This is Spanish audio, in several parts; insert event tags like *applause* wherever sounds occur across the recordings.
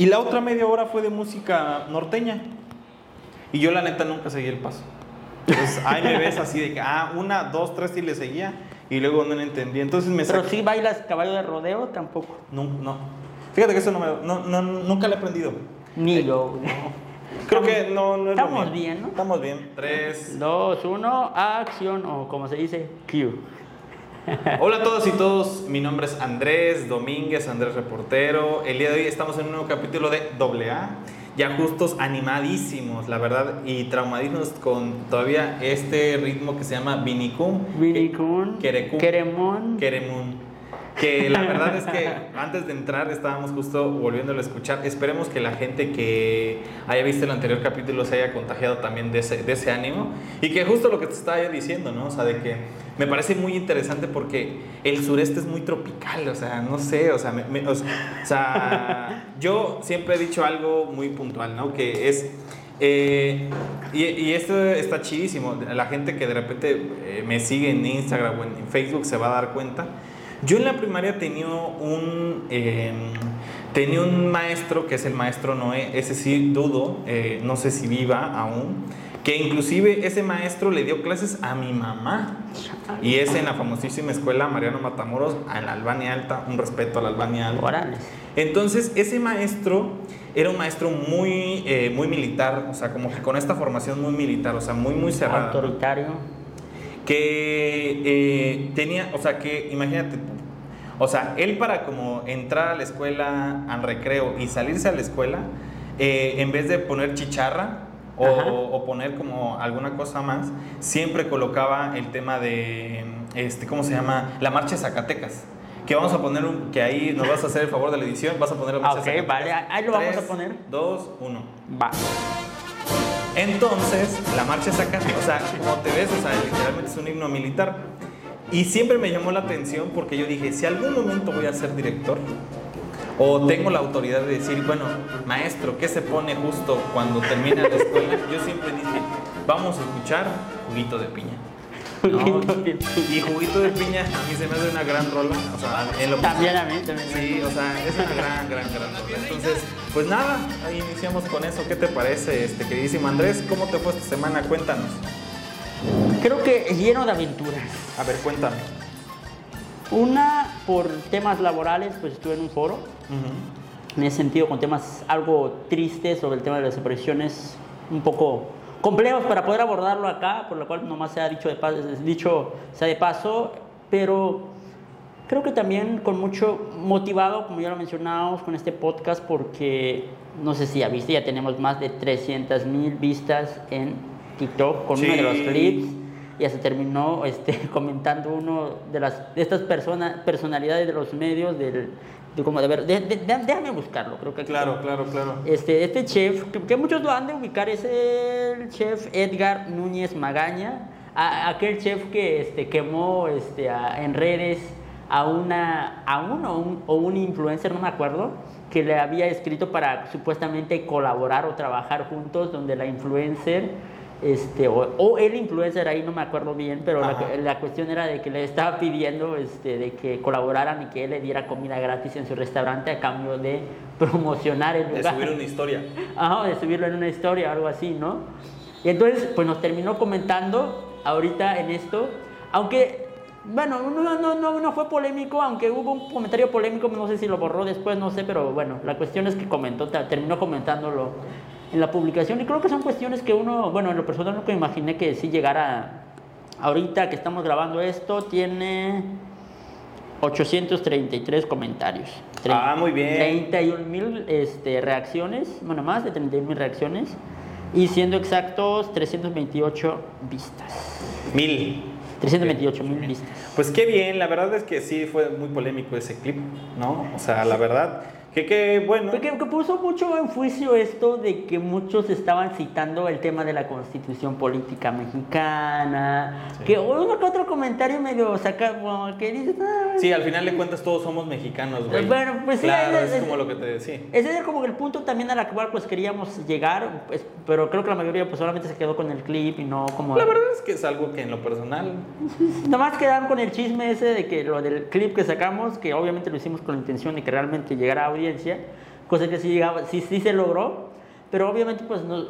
Y la otra media hora fue de música norteña. Y yo la neta nunca seguí el paso. Entonces ahí me ves así de que, ah, una, dos, tres y le seguía. Y luego no lo entendí. Entonces me Pero saqué- si bailas caballo de rodeo, tampoco. No, no. Fíjate que eso no me, no, no, nunca lo he aprendido. Ni yo. no. Creo que no, no es lo Estamos bien, ¿no? Estamos bien. Tres. Dos, uno, acción, o como se dice, Q. *laughs* Hola a todos y todos, mi nombre es Andrés Domínguez, Andrés Reportero. El día de hoy estamos en un nuevo capítulo de AA, ya justos animadísimos, la verdad, y traumadísimos con todavía este ritmo que se llama Vinicum. Vinicún, Querecún. Queremón. Queremun. Que la verdad es que antes de entrar estábamos justo volviéndolo a escuchar. Esperemos que la gente que haya visto el anterior capítulo se haya contagiado también de ese, de ese ánimo. Y que justo lo que te estaba yo diciendo, ¿no? O sea, de que me parece muy interesante porque el sureste es muy tropical, o sea, no sé, o sea, me- me- o sea, yo siempre he dicho algo muy puntual, ¿no? Que es... eh, y, y esto está chidísimo. La gente que de repente eh, me sigue en Instagram o en Facebook se va a dar cuenta. Yo en la primaria tenía un, eh, tenía un maestro que es el maestro Noé, ese sí dudo, eh, no sé si viva aún, que inclusive ese maestro le dio clases a mi mamá. Y es en la famosísima escuela Mariano Matamoros, en la Albania Alta, un respeto a la Albania Alta. Orales. Entonces, ese maestro era un maestro muy, eh, muy militar, o sea, como que con esta formación muy militar, o sea, muy, muy cerrada. Autoritario. Que eh, tenía, o sea, que imagínate, o sea, él para como entrar a la escuela, al recreo y salirse a la escuela, eh, en vez de poner chicharra o, o poner como alguna cosa más, siempre colocaba el tema de, este, ¿cómo se llama? La marcha de Zacatecas. Que vamos a poner un, que ahí nos vas a hacer el favor de la edición, vas a poner la Ah, marcha de ok, Zacatecas. vale, ahí lo vamos a Tres, poner. Dos, uno. Va. Entonces, la marcha saca, o sea, como te ves, o sea, literalmente es un himno militar. Y siempre me llamó la atención porque yo dije, si algún momento voy a ser director, o tengo la autoridad de decir, bueno, maestro, ¿qué se pone justo cuando termina la escuela? Yo siempre dije, vamos a escuchar juguito de piña. Y juguito de piña a mí se me hace una gran rola, o sea, en lo También a mí, también. Sí, o sea, es una gran, gran, gran rola. Entonces, pues nada, ahí iniciamos con eso. ¿Qué te parece, este queridísimo Andrés? ¿Cómo te fue esta semana? Cuéntanos. Creo que lleno de aventuras. A ver, cuéntame. Una, por temas laborales, pues estuve en un foro. En ese sentido, con temas algo tristes sobre el tema de las desapariciones, un poco complejos para poder abordarlo acá, por lo cual nomás se ha dicho, de paso, dicho sea de paso, pero creo que también con mucho motivado, como ya lo mencionábamos, con este podcast, porque no sé si ya viste, ya tenemos más de 300 mil vistas en TikTok con uno de los clips. Ya se terminó este, *laughs* comentando uno de, las, de estas personas personalidades de los medios, del, de, como de ver, de- de- de- déjame buscarlo, creo que aquí Claro, claro, claro. este, este chef, que, que muchos lo han de ubicar, es el chef Edgar Núñez Magaña, a- aquel chef que este, quemó este, a- en redes a, una, a uno o un, o un influencer, no me acuerdo, que le había escrito para supuestamente colaborar o trabajar juntos, donde la influencer, este, o, o el influencer ahí no me acuerdo bien, pero la, cuestión era de que le estaba pidiendo este, de que colaboraran y que él le diera comida gratis en su restaurante a cambio de promocionar el De lugar. subir una historia. *laughs* Ajá, de subirlo en una historia o algo así, ¿no? Y entonces, pues nos terminó comentando ahorita en esto, aunque, bueno, no, no, no, no fue polémico, aunque hubo un comentario polémico, no sé si lo borró después, no sé, pero bueno, la cuestión es que comentó, terminó comentándolo en la publicación y creo que son cuestiones que uno, bueno, en lo personal nunca imaginé que sí llegara ahorita que estamos grabando esto, tiene 833 comentarios. Ah, muy bien. 31 mil este, reacciones, bueno, más de 31 mil reacciones. Y siendo exactos, 328 vistas. Mil. 328 mil vistas. Pues qué bien, la verdad es que sí fue muy polémico ese clip, ¿no? O sea, la verdad, que qué bueno. Porque que puso mucho en juicio esto de que muchos estaban citando el tema de la constitución política mexicana. Sí. Que uno que otro comentario medio saca, como que dices, "Ah, Sí, al final de cuentas todos somos mexicanos, güey. Bueno, pues sí, Claro, ahí es es- como lo que te decía. Ese era como el punto también a la cual pues queríamos llegar, pues, pero creo que la mayoría pues solamente se quedó con el clip y no como... La verdad es que es algo que en lo personal Nomás quedaron con el chisme ese de que lo del clip que sacamos, que obviamente lo hicimos con la intención de que realmente llegara a audiencia, cosa que sí, llegaba, sí, sí se logró, pero obviamente pues no,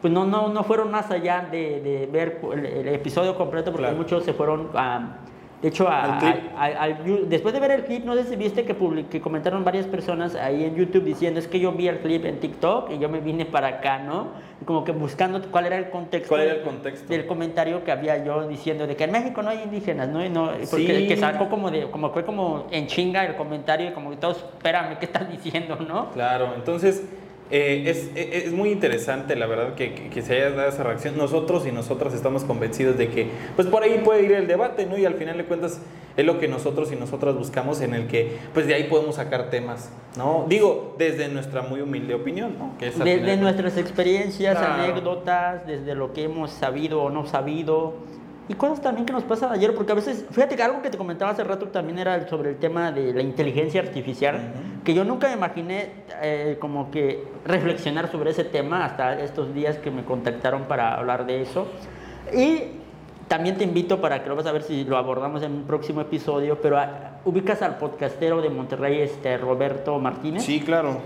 pues no, no, no fueron más allá de, de ver el, el episodio completo porque Claro. muchos se fueron a... De hecho, a- a- a- después de ver el clip, no sé si viste que, que comentaron varias personas ahí en YouTube diciendo es que yo vi el clip en TikTok y yo me vine para acá, ¿no? Y como que buscando cuál era el contexto, ¿Cuál era el contexto? del comentario que había yo diciendo de que en México no hay indígenas, ¿no? Y no porque Sí. que sacó como de, como fue como en chinga el comentario y como que todos, espérame, ¿qué estás diciendo, no? Claro, entonces eh, es, es- es muy interesante, la verdad, que, que- que se haya dado esa reacción. Nosotros y nosotras estamos convencidos de que, pues por ahí puede ir el debate, ¿no? Y al final de cuentas es lo que nosotros y nosotras buscamos en el que, pues de ahí podemos sacar temas, ¿no? Digo, desde nuestra muy humilde opinión, ¿no? Que es al De, final de de nuestras experiencias, Claro. anécdotas, desde lo que hemos sabido o no sabido. Y cosas también que nos pasan ayer, porque a veces, fíjate que algo que te comentaba hace rato también era sobre el tema de la inteligencia artificial, Ujú. que yo nunca me imaginé eh, como que reflexionar sobre ese tema hasta estos días que me contactaron para hablar de eso. Y también te invito para que lo vas a ver si lo abordamos en un próximo episodio, pero ah, ubicas al podcastero de Monterrey, este Roberto Martínez. Sí, claro.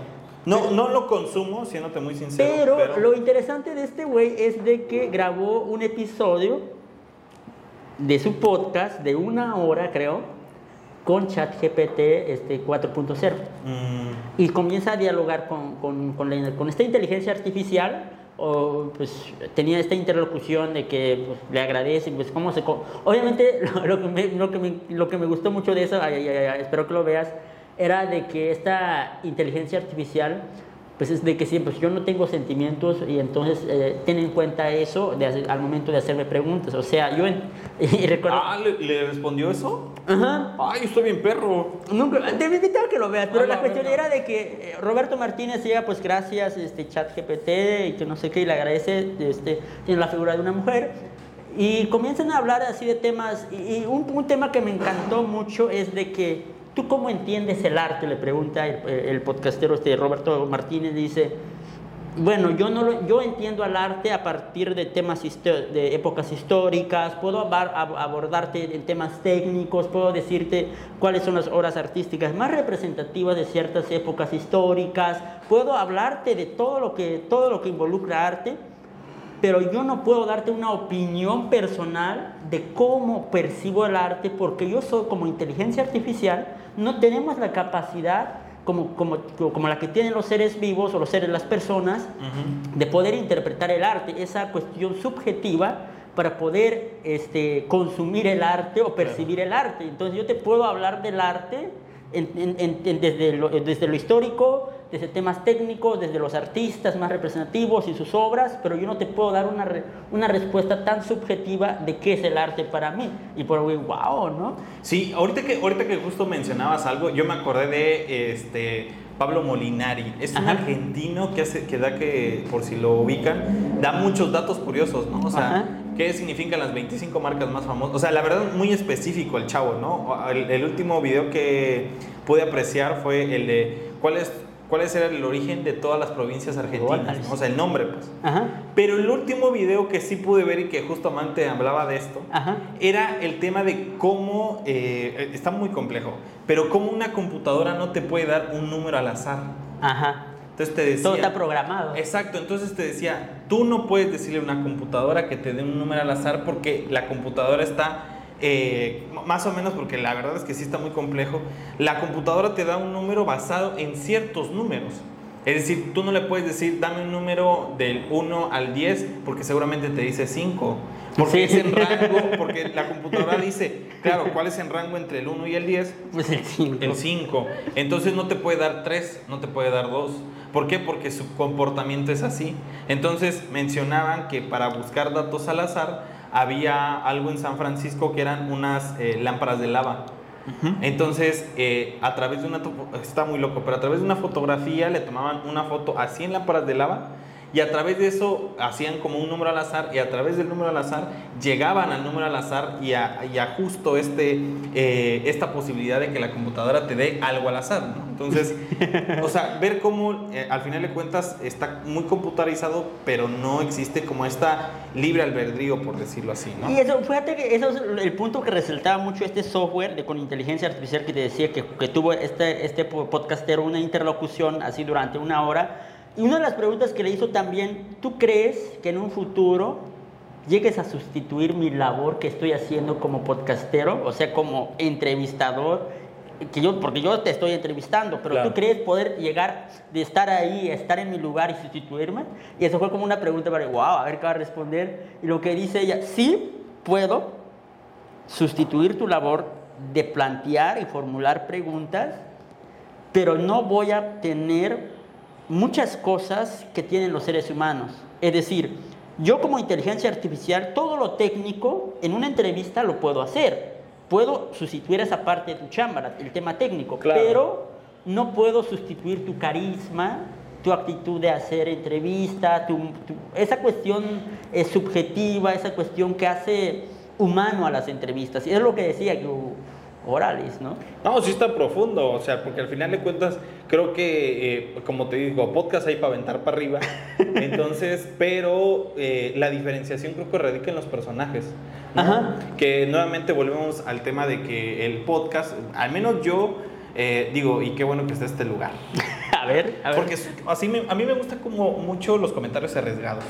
No, no lo consumo, siéndote muy sincero. Pero, lo interesante de este güey es de que grabó un episodio de su podcast de una hora, creo, con ChatGPT este, 4.0. Mm, Y comienza a dialogar con, con, con la- con esta inteligencia artificial. O, pues tenía esta interlocución de que pues, le agradece, pues cómo se... co- Obviamente *laughs* lo, lo que me, lo, que me, lo que me gustó mucho de eso, ay, ay, ay, ay, espero que lo veas, era de que esta inteligencia artificial, pues es de que siempre yo no tengo sentimientos y entonces eh, ten en cuenta eso de hacer- al momento de hacerme preguntas. O sea, yo... en- *laughs* y recuerdo... Ah, ¿le, le respondió eso? Ajá. Ay, estoy bien perro. Nunca, te invito a que lo veas, pero A la la cuestión era de que eh, Roberto Martínez llega, pues gracias, este chat GPT y que no sé qué, y le agradece, este, tiene la figura de una mujer, y comienzan a hablar así de temas, y, y un, un tema que me encantó mucho es de que, ¿tú cómo entiendes el arte? Le pregunta el, el podcastero este Roberto Martínez, dice, bueno, yo, no lo- yo entiendo al arte a partir de temas de épocas históricas, puedo abar- ab- abordarte en temas técnicos, puedo decirte cuáles son las obras artísticas más representativas de ciertas épocas históricas, puedo hablarte de todo lo que, todo lo que involucra arte, pero yo no puedo darte una opinión personal de cómo percibo el arte porque yo soy como inteligencia artificial, no tenemos la capacidad como, como, como la que tienen los seres vivos o los seres, las personas, de poder interpretar el arte, esa cuestión subjetiva para poder este, consumir el arte o percibir el arte. Entonces yo te puedo hablar del arte en- en- desde, lo, desde lo histórico, desde temas técnicos, desde los artistas más representativos y sus obras, pero yo no te puedo dar una, re- una respuesta tan subjetiva de qué es el arte para mí. Y por güey, wow, ¿no? Sí, ahorita que, ahorita que justo mencionabas algo, yo me acordé de este Pablo Molinari. Es un argentino que hace, que da que, por si lo ubican, da muchos datos curiosos, ¿no? O sea, Ajá. ¿Qué significan las 25 marcas más famosas? O sea, la verdad, muy específico el chavo, ¿no? El, el último video que pude apreciar fue el de cuál es, cuál es el origen de todas las provincias argentinas. ¿no? O sea, el nombre, pues. Ajá, Pero el último video que sí pude ver y que justamente hablaba de esto, ajá. era el tema de cómo, eh, está muy complejo, pero cómo una computadora no te puede dar un número al azar. Ajá. Entonces te decía... Todo está programado. Exacto, entonces te decía, tú no puedes decirle a una computadora que te dé un número al azar porque la computadora está, eh, más o menos, porque la verdad es que sí está muy complejo, la computadora te da un número basado en ciertos números. Es decir, tú no le puedes decir, dame un número del 1 al 10, porque seguramente te dice 5. Porque Sí. es en rango, *laughs* porque la computadora dice, claro, ¿cuál es en rango entre el 1 y el 10? Pues el 5. El 5. Entonces no te puede dar 3, no te puede dar 2. ¿Por qué? Porque su comportamiento es así. Entonces mencionaban que para buscar datos al azar había algo en San Francisco que eran unas eh, lámparas de lava. Entonces, eh, a través de una... Está muy loco, pero a través de una fotografía le tomaban una foto a 100 lámparas de lava y a través de eso hacían como un número al azar y a través del número al azar llegaban al número al azar y a, y a justo este, eh, esta posibilidad de que la computadora te dé algo al azar. ¿no? Entonces, *laughs* o sea, ver cómo eh, al final de cuentas está muy computarizado, pero no existe como esta libre albedrío, por decirlo así. ¿no? Y eso, fíjate que eso es el punto que resaltaba mucho este software de, con inteligencia artificial que te decía que, que tuvo este, este podcastero una interlocución así durante una hora. Y una de las preguntas que le hizo también, ¿tú crees que en un futuro llegues a sustituir mi labor que estoy haciendo como podcastero, o sea, como entrevistador? Que yo, porque yo te estoy entrevistando, pero Claro. ¿tú crees poder llegar de estar ahí, estar en mi lugar y sustituirme? Y eso fue como una pregunta para, wow, a ver qué va a responder. Y lo que dice ella, sí puedo sustituir tu labor de plantear y formular preguntas, pero no voy a tener muchas cosas que tienen los seres humanos. Es decir, yo como inteligencia artificial, todo lo técnico en una entrevista lo puedo hacer. Puedo sustituir esa parte de tu chamba, el tema técnico, Claro. pero no puedo sustituir tu carisma, tu actitud de hacer entrevista, tu, tu- esa cuestión eh, subjetiva, esa cuestión que hace humano a las entrevistas. Y es lo que decía que Orales, ¿no? No, sí está profundo, o sea, porque al final de cuentas creo que, eh, como te digo, podcast hay para aventar para arriba, *laughs* entonces, pero eh, la diferenciación creo que radica en los personajes, ¿no? Ajá. Que nuevamente volvemos al tema de que el podcast, al menos yo eh, digo, y qué bueno que está este lugar, *laughs* A ver, a ver. porque así me- a mí me gusta como mucho los comentarios arriesgados,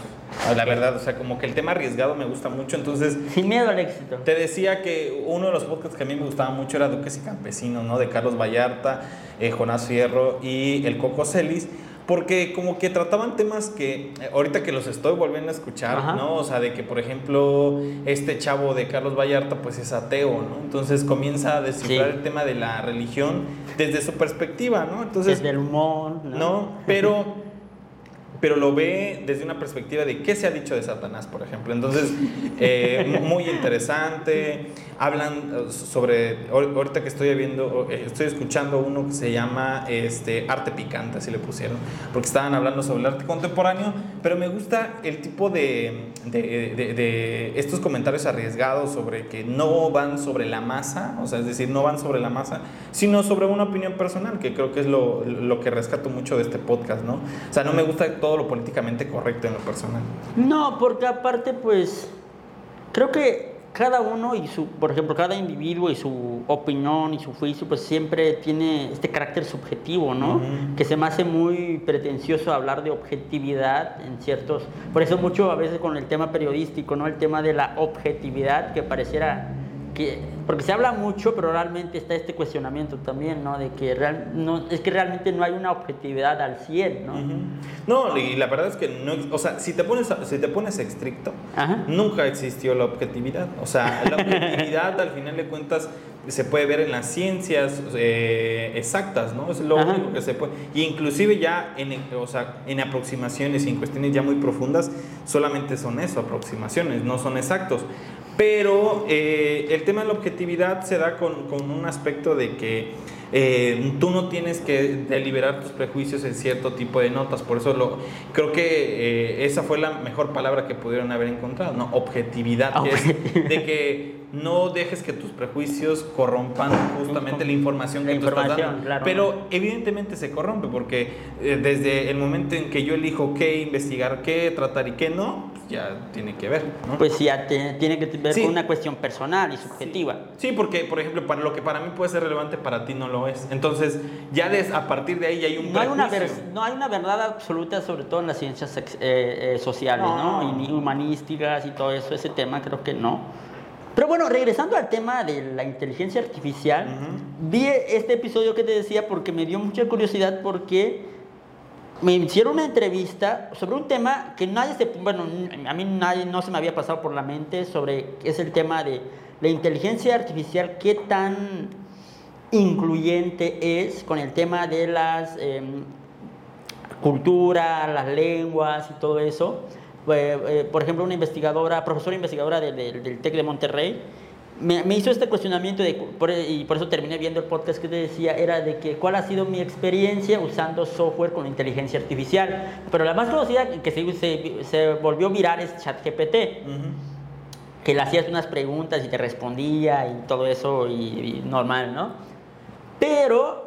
la verdad, o sea, como que el tema arriesgado me gusta mucho, entonces... Sin miedo al éxito. Te decía que uno de los podcasts que a mí me gustaba mucho era Duques y Campesinos, ¿no? De Carlos Vallarta, eh, Jonás Fierro y el Coco Celis, porque como que trataban temas que eh, ahorita que los estoy volviendo a escuchar, Ajá. ¿no? O sea, de que por ejemplo este chavo de Carlos Vallarta pues es ateo, ¿no? Entonces comienza a descifrar Sí. el tema de la religión desde su perspectiva, ¿no? Entonces, Desde el humor, ¿no? no, pero, *laughs* pero lo ve desde una perspectiva de qué se ha dicho de Satanás, por ejemplo. Entonces, eh, *laughs* muy interesante. Hablan eh, sobre, ahor- ahorita que estoy viendo, eh, estoy escuchando uno que se llama este, Arte Picante, así le pusieron, porque estaban hablando sobre el arte contemporáneo, pero me gusta el tipo de, de, de- de estos comentarios arriesgados sobre que no van sobre la masa, o sea, es decir, no van sobre la masa, sino sobre una opinión personal, que creo que es lo, lo que rescato mucho de este podcast, ¿no? O sea, no me gusta todo lo políticamente correcto en lo personal. No, porque aparte, pues, creo que cada uno y su, por ejemplo, cada individuo y su opinión y su juicio, pues siempre tiene este carácter subjetivo, ¿no? Que se me hace muy pretencioso hablar de objetividad en ciertos, por eso mucho a veces con el tema periodístico, ¿no? El tema de la objetividad que pareciera que, porque se habla mucho, pero realmente está este cuestionamiento también, ¿no? De que real, no, es que realmente no hay una objetividad al 100, ¿no? Ujú. No, y la verdad es que no, o sea, si te pones, si te pones estricto, Ajá. nunca existió la objetividad. O sea, la objetividad al final de cuentas se puede ver en las ciencias eh, exactas, ¿no? Es lo Ajá. único que se puede. Y inclusive ya en, o sea, en aproximaciones y en cuestiones ya muy profundas, solamente son eso, aproximaciones, no son exactos. Pero eh, el tema de la objetividad se da con, con un aspecto de que eh, tú no tienes que deliberar tus prejuicios en cierto tipo de notas. Por eso lo, creo que eh, esa fue la mejor palabra que pudieron haber encontrado, ¿no? Objetividad. que es de que no dejes que tus prejuicios corrompan justamente la información que La tú estás dando. claro. Pero evidentemente se corrompe porque eh, desde el momento en que yo elijo qué investigar, qué tratar y qué no, pues ya tiene que ver, ¿no? Pues ya te- tiene que ver Sí. con una cuestión personal y subjetiva. Sí, porque, por ejemplo, para lo que para mí puede ser relevante, para ti no lo es. Entonces, ya des- a partir de ahí ya hay un No hay, una no hay una verdad absoluta, sobre todo en las ciencias eh, eh, sociales, ¿no? No. Y ni humanísticas y todo eso, ese tema creo que no. Pero bueno, regresando al tema de la inteligencia artificial, vi este episodio que te decía porque me dio mucha curiosidad porque me hicieron una entrevista sobre un tema que nadie se, bueno, a mí nadie no se me había pasado por la mente sobre es el tema de la inteligencia artificial, qué tan incluyente es con el tema de las em, cultura, las lenguas y todo eso. Eh, por ejemplo, una investigadora, profesora investigadora de- de- del TEC de Monterrey, me, me hizo este cuestionamiento de, por- y por eso terminé viendo el podcast que te decía, era de que cuál ha sido mi experiencia usando software con inteligencia artificial. Pero la más conocida que se, se, se volvió viral es ChatGPT, que le hacías unas preguntas y te respondía y todo eso y, y normal, ¿no? Pero,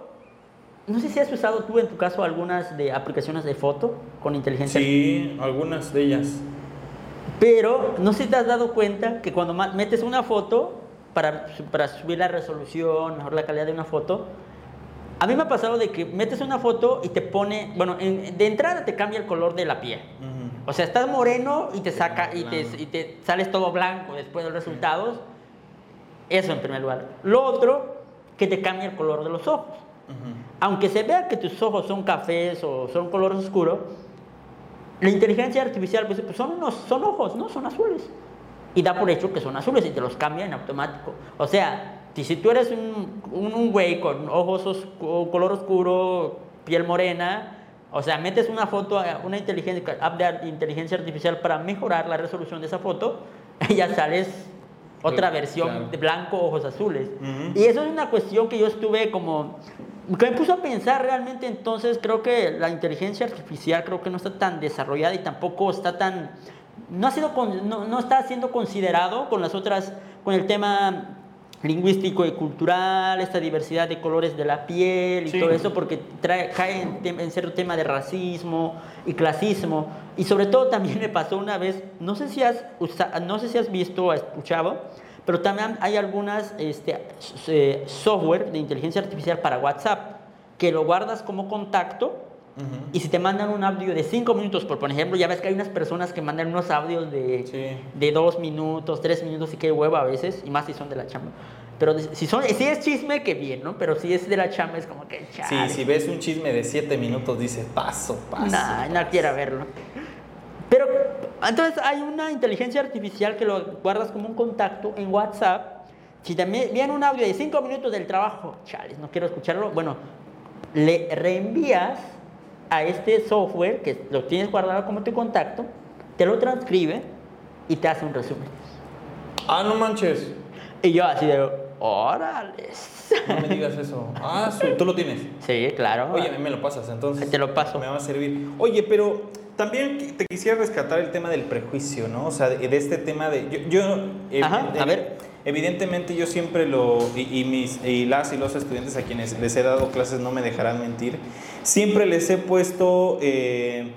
no sé si has usado tú en tu caso algunas de aplicaciones de foto con inteligencia Sí, algunas de ellas. Pero no sé si te has dado cuenta que cuando metes una foto para, para subir la resolución, mejor la calidad de una foto, a mí me ha pasado de que metes una foto y te pone, bueno, en- de entrada te cambia el color de la piel. Ujú. O sea, estás moreno y te saca y te, y te sales todo blanco después de los resultados. Eso en primer lugar. Lo otro, que te cambia el color de los ojos. Ujú. Aunque se vea que tus ojos son cafés o son color oscuro, la inteligencia artificial pues, pues, son, unos, son ojos, ¿no? Son azules. Y da por hecho que son azules y te los cambia en automático. O sea, si, tú eres un, un, un güey con ojos oscu- color oscuro, piel morena, o sea, metes una foto una inteligencia, app de inteligencia artificial para mejorar la resolución de esa foto, *laughs* ya sales otra Claro. versión de blanco, ojos azules. Y eso es una cuestión que yo estuve como que me puso a pensar realmente entonces creo que la inteligencia artificial creo que no está tan desarrollada y tampoco está tan no ha sido con- no, no está siendo considerado con las otras con el tema lingüístico y cultural esta diversidad de colores de la piel y Sí. todo eso porque trae, cae en, en cierto tema de racismo y clasismo y sobre todo también me pasó una vez no sé si has no sé si has visto o escuchado pero también hay algunas este, eh, software de inteligencia artificial para WhatsApp que lo guardas como contacto Ujú. y si te mandan un audio de 5 minutos, por, por ejemplo, ya ves que hay unas personas que mandan unos audios de, Sí. de 2 minutos, 3 minutos y qué hueva a veces, y más si son de la chamba. Pero si, son, si es chisme, que bien, ¿no? Pero si es de la chamba, es como que Sí, chale. si ves un chisme de 7 minutos, dice paso, paso. Nah, no quiero verlo. Pero entonces hay una inteligencia artificial que lo guardas como un contacto en WhatsApp. Si también viene un audio de 5 minutos del trabajo, chales, no quiero escucharlo. Bueno, le reenvías a este software que lo tienes guardado como tu contacto, te lo transcribe y te hace un resumen. Ah, no manches. Y yo así de, órales. No me digas eso. Ah, tú lo tienes. Sí, claro. Oye, a mí me lo pasas, entonces. Te lo paso. Me va a servir. Oye, pero también te quisiera rescatar el tema del prejuicio, ¿no? O sea, de, de este tema de. Yo. yo, eh, Ajá, a ver. Evidentemente, yo siempre lo. Y, mis, y las y los estudiantes a quienes les he dado clases no me dejarán mentir. Siempre les he puesto. eh,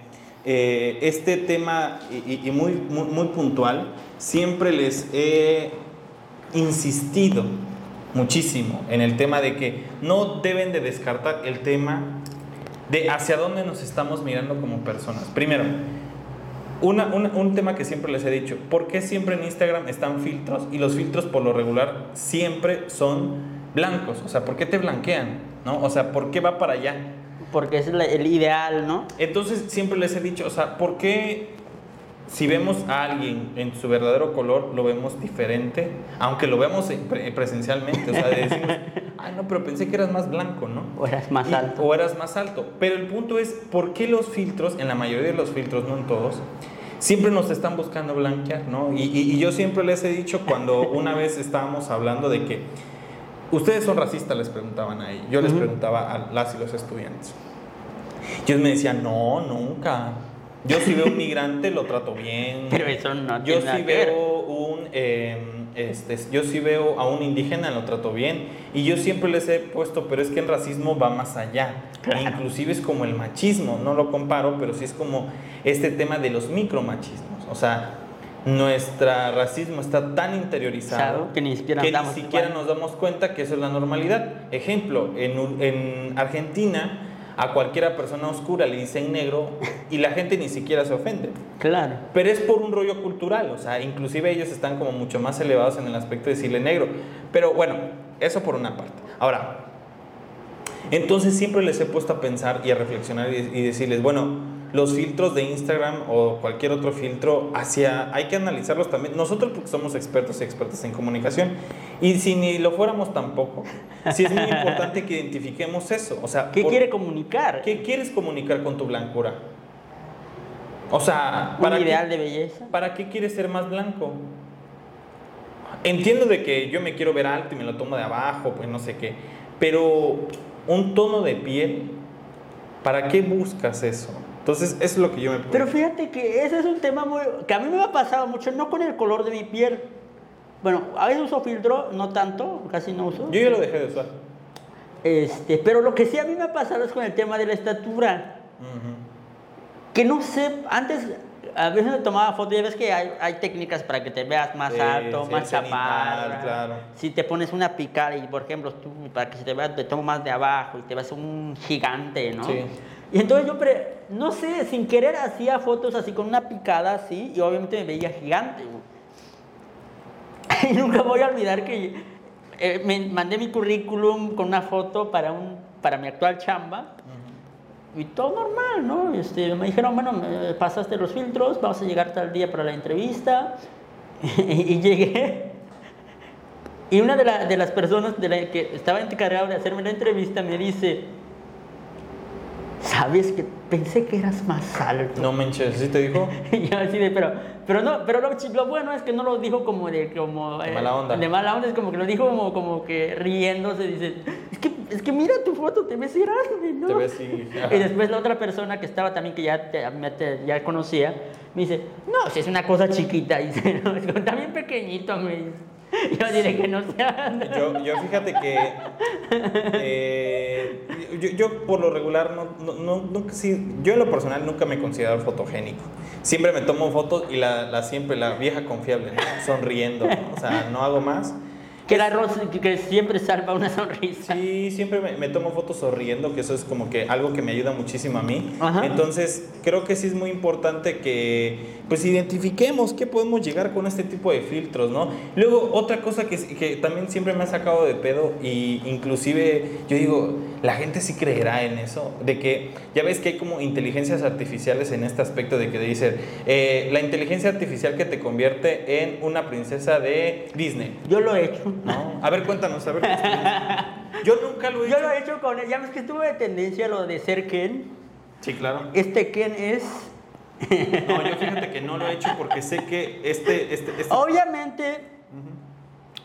eh, este tema y muy, muy, muy puntual, siempre les he insistido muchísimo en el tema de que no deben de descartar el tema de hacia dónde nos estamos mirando como personas. Primero, una- una- un tema que siempre les he dicho, ¿por qué siempre en Instagram están filtros y los filtros por lo regular siempre son blancos? O sea, ¿por qué te blanquean? ¿No? O sea, ¿por qué va para allá? Porque es el ideal, ¿no? Entonces siempre les he dicho, o sea, ¿por qué si vemos a alguien en su verdadero color lo vemos diferente? Aunque lo vemos en pre- presencialmente, o sea, decimos, *laughs* ay no, pero pensé que eras más blanco, ¿no? O eras más Y- alto. O eras más alto. Pero el punto es, ¿por qué los filtros, en la mayoría de los filtros, no en todos, siempre nos están buscando blanquear, ¿no? Y, y- y yo siempre les he dicho cuando *laughs* una vez estábamos hablando de que ustedes son racistas, les preguntaban ahí. Yo les preguntaba a las y los estudiantes. Ellos me decían, no, nunca. Yo si veo un migrante lo trato bien. *laughs* Pero eso no Yo tiene nada sí que ver. veo un, eh, este, yo sí veo a un indígena lo trato bien y yo siempre les he puesto, pero es que el racismo va más allá. Claro. Inclusive es como el machismo, no lo comparo, pero sí es como este tema de los micromachismos. O sea, nuestro racismo está tan interiorizado Claro, que ni siquiera que andamos ni siquiera igual. nos damos cuenta que eso es la normalidad. Ejemplo, en, en Argentina a cualquiera persona oscura le dicen negro y la gente ni siquiera se ofende. Claro. Pero es por un rollo cultural, o sea, inclusive ellos están como mucho más elevados en el aspecto de decirle negro. Pero bueno, eso por una parte. Ahora, entonces siempre les he puesto a pensar y a reflexionar y, y decirles, bueno, los filtros de Instagram o cualquier otro filtro, hacia, hay que analizarlos también. Nosotros porque somos expertos y expertas en comunicación y si ni lo fuéramos tampoco, sí es muy importante que identifiquemos eso. O sea, ¿Qué por- quiere comunicar? ¿qué quieres comunicar con tu blancura? O sea, ¿Un ¿para qué- ideal de belleza? ¿Para qué quieres ser más blanco? Entiendo de que yo me quiero ver alto y me lo tomo de abajo, pues no sé qué. Pero un tono de piel, ¿para qué buscas eso? Entonces, eso es lo que yo me Pero fíjate que ese es un tema muy... que a mí me ha pasado mucho, no con el color de mi piel. Bueno, a veces uso filtro, no tanto, casi no uso. Yo ya lo dejé de usar. Este, pero lo que sí a mí me ha pasado es con el tema de la estatura. Que no sé, antes a veces me tomaba fotos, ya ves que hay, hay técnicas para que te veas más Sí, alto, sí, más chaparra. claro. Si te pones una picada y, por ejemplo, tú, para que se te vea, te tomo más de abajo y te ves un gigante, ¿no? Sí. Y entonces yo, no sé, sin querer hacía fotos así con una picada así y obviamente me veía gigante. güey. *laughs* y nunca voy a olvidar que eh, me mandé mi currículum con una foto para, un, para mi actual chamba. Y todo normal, ¿no? Este, me dijeron, bueno, pasaste los filtros, vamos a llegar tal día para la entrevista. *laughs* y, llegué. Y una de, la- de las personas de la que estaba encargada de hacerme la entrevista me dice, ¿sabes que pensé que eras más alto? No manches, ¿sí te dijo? *laughs* Y yo así de, pero, pero no, pero lo, lo bueno es que no lo dijo como de, como... De mala onda. De mala onda, es como que lo dijo como, como que riéndose, dice, es que, es que mira tu foto, te ves grande, ¿no? Te ves sí. *laughs* Y después la otra persona que estaba también, que ya, te- ya conocía, me dice, no, si es una cosa chiquita, *laughs* dice, no, es como, bien pequeñito, me dice. *laughs* Yo diré que no sea... Yo, fíjate que eh, yo, yo por lo regular no, no, no- nunca sí, yo en lo personal nunca me considero fotogénico. Siempre me tomo fotos y la, la siempre la vieja confiable, ¿no? sonriendo, o sea, no hago más. Que, la rosa, que- que siempre salva una sonrisa. Sí, siempre me, me tomo fotos sonriendo, que eso es como que algo que me ayuda muchísimo a mí. Ajá. Entonces, creo que sí es muy importante que pues identifiquemos qué podemos llegar con este tipo de filtros, ¿no? Luego, otra cosa que, que también siempre me ha sacado de pedo y inclusive yo digo, la gente sí creerá en eso, de que ya ves que hay como inteligencias artificiales en este aspecto de que te dicen, eh, la inteligencia artificial que te convierte en una princesa de Disney. Yo lo he hecho. ¿no? A ver, cuéntanos, a ver. *laughs* Yo nunca lo he Yo hecho. lo he hecho con... Ya ves que tuve tendencia a lo de ser Ken. Sí, claro. Este Ken es... No, yo fíjate que no lo he hecho porque sé que este, este, este- *laughs* Obviamente,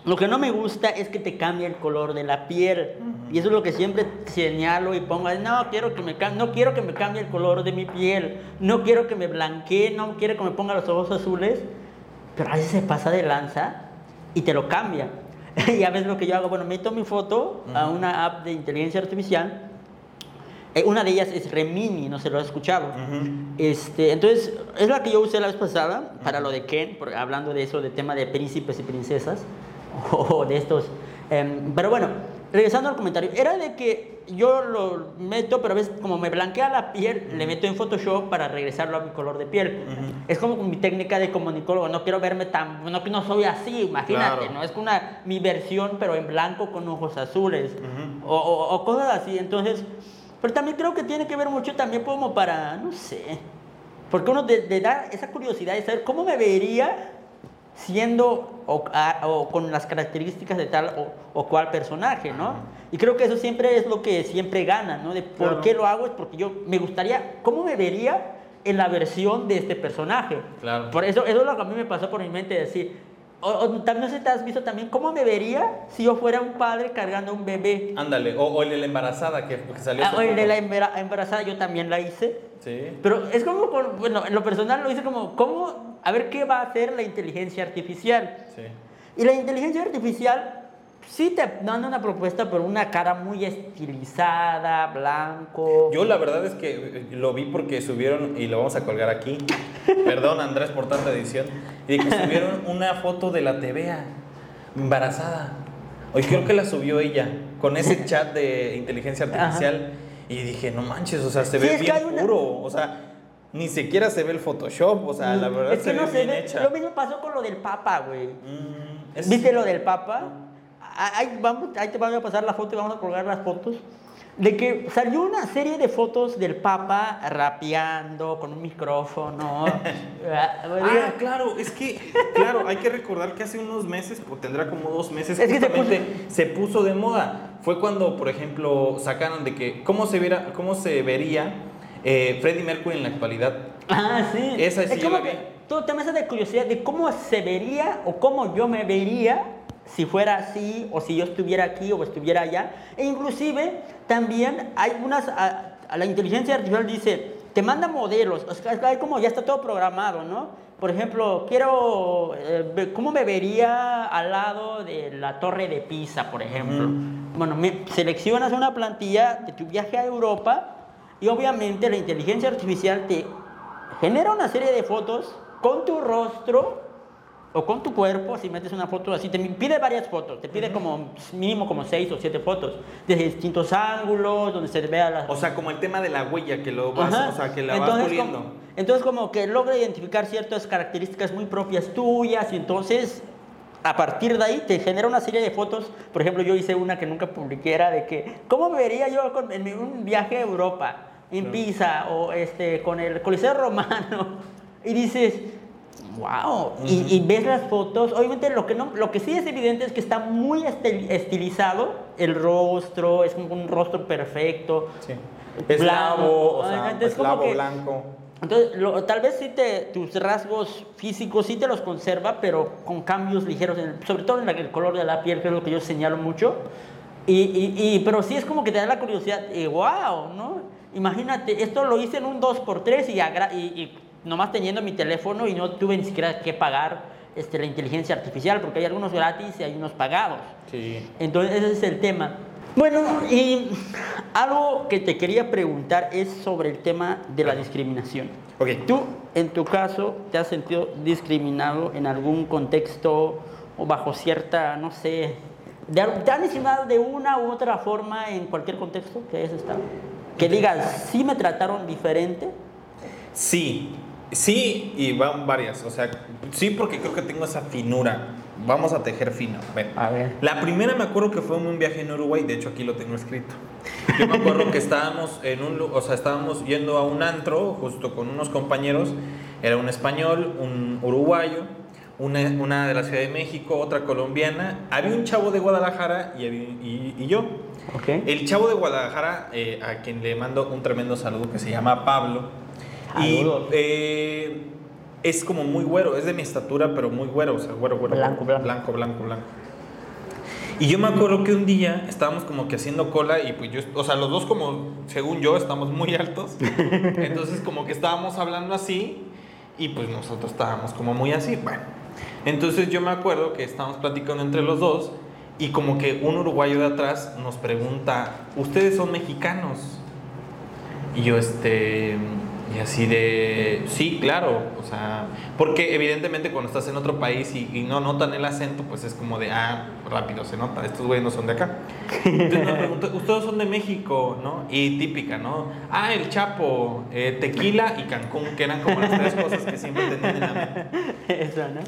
lo que no me gusta es que te cambie el color de la piel. Y eso es lo que siempre señalo y pongo. No quiero, que me no quiero que me cambie el color de mi piel. No quiero que me blanquee. No quiero que me ponga los ojos azules. Pero a veces se pasa de lanza y te lo cambia. *laughs* y a veces lo que yo hago, bueno, meto mi foto a una app de inteligencia artificial. Eh, una de ellas es Remini, no se lo has escuchado. Ujú. Este, entonces, es la que yo usé la vez pasada para lo de Ken, por- hablando de eso, de tema de príncipes y princesas, *laughs* o de estos. em, pero bueno, regresando al comentario, era de que yo lo meto, pero a veces como me blanquea la piel, le meto en Photoshop para regresarlo a mi color de piel. Es como mi técnica de comunicólogo, no quiero verme tan, no que no soy así, imagínate, Claro. ¿no? Es una, mi versión, pero en blanco con ojos azules, Ujú. o, o- o cosas así, entonces... Pero también creo que tiene que ver mucho también como para, no sé, porque uno le da esa curiosidad de saber cómo me vería siendo o, a- o con las características de tal o, o cual personaje, ¿no? Y creo que eso siempre es lo que siempre gana, ¿no? De por Claro. qué lo hago es porque yo me gustaría, ¿cómo me vería en la versión de este personaje? Claro. Por eso, eso es lo que a mí me pasó por mi mente, decir, o, o también si te has visto también, ¿cómo me vería si yo fuera un padre cargando un bebé? Ándale, o, o el de la embarazada que, que salió. Ah, o el de la embara- embarazada yo también la hice. Sí. Pero es como, bueno, en lo personal lo hice como, ¿cómo? A ver qué va a hacer la inteligencia artificial. Sí. Y la inteligencia artificial sí te manda una propuesta, pero una cara muy estilizada, blanco. Yo la verdad es que eh, lo vi porque subieron, y lo vamos a colgar aquí, *laughs* perdón Andrés por tanta edición, y que subieron una foto de la TVA embarazada. Hoy creo que la subió ella, con ese *laughs* chat de inteligencia artificial, y dije, no manches, o sea, se ve bien una- puro, o sea, ni siquiera se ve el Photoshop, o sea, la verdad es que se no ve se bien ve. hecha. Lo mismo pasó con lo del Papa, güey. Mm, es- ¿Viste lo del Papa? Ah, Ahí, vamos, ahí te voy a pasar la foto y vamos a colgar las fotos. De que salió una serie de fotos del Papa rapeando con un micrófono. *laughs* Ah, claro, es que, claro, hay que recordar que hace unos meses, o tendrá como dos meses, Es que se justamente se puso, de moda. Fue cuando, por ejemplo, sacaron de que cómo se, viera, cómo se vería eh, Freddie Mercury en la actualidad. Ah, sí. Esa sí es como que todo tema de curiosidad de cómo se vería o cómo yo me vería si fuera así o si yo estuviera aquí o estuviera allá. E inclusive también hay unas, a, la inteligencia artificial dice, te manda modelos, o sea, como ya está todo programado, ¿no? Por ejemplo, quiero, eh, ¿cómo me vería al lado de la torre de Pisa, por ejemplo? Bueno, me seleccionas una plantilla de tu viaje a Europa y obviamente la inteligencia artificial te genera una serie de fotos con tu rostro o con tu cuerpo, si metes una foto así, te pide varias fotos, te pide como mínimo como seis o siete fotos, desde distintos ángulos, donde se vea la... O sea, como el tema de la huella, que lo vas, o sea, que la entonces, vas puliendo. Como, entonces como que logra identificar ciertas características muy propias tuyas y entonces a partir de ahí te genera una serie de fotos. Por ejemplo, yo hice una que nunca publiqué, era de que, ¿cómo me vería yo en un viaje a Europa, en Pisa o este, con el Coliseo Romano? *laughs* Y dices, wow. y, ves las fotos. Obviamente lo que, no, lo que sí es evidente es que está muy estilizado el rostro, es un, rostro perfecto. Sí. Es blanco, o sea, es blanco. Entonces, tal vez sí te, tus rasgos físicos sí te los conserva, pero con cambios ligeros, sobre todo en el color de la piel, que es lo que yo señalo mucho. Y, y, pero sí es como que te da la curiosidad, y wow, ¿no? Imagínate, esto lo hice en un 2x3 y, y nomás teniendo mi teléfono y no tuve ni siquiera que pagar este, la inteligencia artificial, porque hay algunos gratis y hay unos pagados. Sí. Entonces ese es el tema. Bueno, y algo que te quería preguntar es sobre el tema de la discriminación. Okay. ¿Tú, en tu caso, te has sentido discriminado en algún contexto o bajo cierta, no sé, ¿te han discriminado de una u otra forma en cualquier contexto que hayas estado? Que digas, sí me trataron diferente. Sí, Sí, y van varias. O sea, sí, porque creo que tengo esa finura. Vamos a tejer fino. A ver. La primera me acuerdo que fue en un viaje en Uruguay, de hecho aquí lo tengo escrito. Yo me acuerdo que estábamos en un, o sea, estábamos yendo a un antro justo con unos compañeros. Era un español, un uruguayo, una, una de la Ciudad de México, otra colombiana. Había un chavo de Guadalajara y, y, yo. Okay. El chavo de Guadalajara, eh, a quien le mando un tremendo saludo, que se llama Pablo y eh, es como muy güero, es de mi estatura, pero muy güero, o sea, güero, güero. Blanco, blanco. Blanco, blanco, blanco. Y yo me acuerdo que un día estábamos como que haciendo cola y pues yo, o sea, los dos como, según yo, estamos muy altos. *laughs* Entonces como que estábamos hablando así y pues nosotros estábamos como muy así. Bueno, entonces yo me acuerdo que estábamos platicando entre los dos y como que un uruguayo de atrás nos pregunta, ¿ustedes son mexicanos? Y yo, este, y así de, sí, claro, o sea, porque evidentemente cuando estás en otro país y, no notan el acento, pues es como de, ah, rápido se nota, estos güeyes no son de acá. Entonces me pregunto, ustedes son de México, ¿no? Y típica, ¿no? Ah, el Chapo, eh, tequila y Cancún, que eran como las tres cosas que siempre tenían en la mente. *laughs* Eso, ¿no?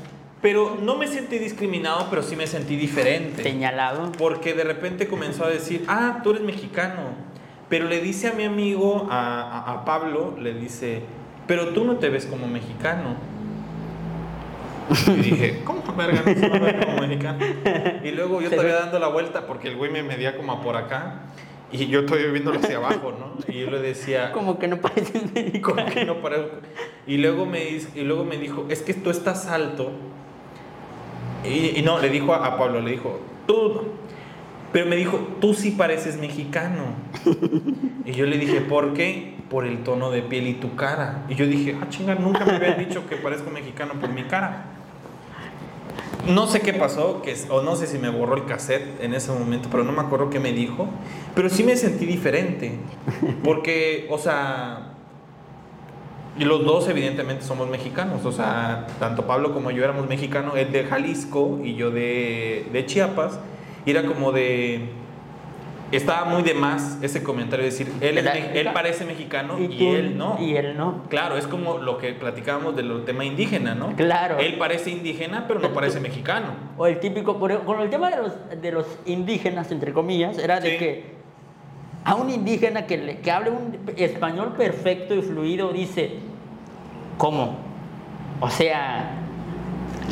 Pero no me sentí discriminado, pero sí me sentí diferente. Señalado. Porque de repente comenzó a decir, ah, tú eres mexicano. Pero le dice a mi amigo, a, Pablo, le dice, pero tú no te ves como mexicano. Y dije, *laughs* ¿cómo verga no se va a ver como mexicano? Y luego yo estaba dando la vuelta porque el güey me medía como por acá. Y yo estoy viéndolo hacia abajo, ¿no? Y yo le decía... Como que no parece mexicano. Como que no parece... Y luego me, y luego me dijo, es que tú estás alto. Y, no, le dijo a, a Pablo, le dijo, tú pero me dijo, tú sí pareces mexicano. *laughs* y yo le dije, ¿por qué? Por el tono de piel y tu cara. Y yo dije, ah, chinga, nunca me habían dicho que parezco mexicano por mi cara. No sé qué pasó, que, o no sé si me borró el cassette en ese momento, pero no me acuerdo qué me dijo. Pero sí me sentí diferente. Porque, o sea, los dos evidentemente somos mexicanos. O sea, tanto Pablo como yo éramos mexicanos. Él de Jalisco y yo de Chiapas. Y era como de. Estaba muy de más ese comentario de decir, él, él parece mexicano y, él no. Y él no. Claro, es como lo que platicábamos del tema indígena, ¿no? Claro. Él parece indígena, pero no parece mexicano. O el típico, con el tema de los, de los indígenas, entre comillas, era de que a un indígena que, le, que hable un español perfecto y fluido dice, ¿cómo? O sea,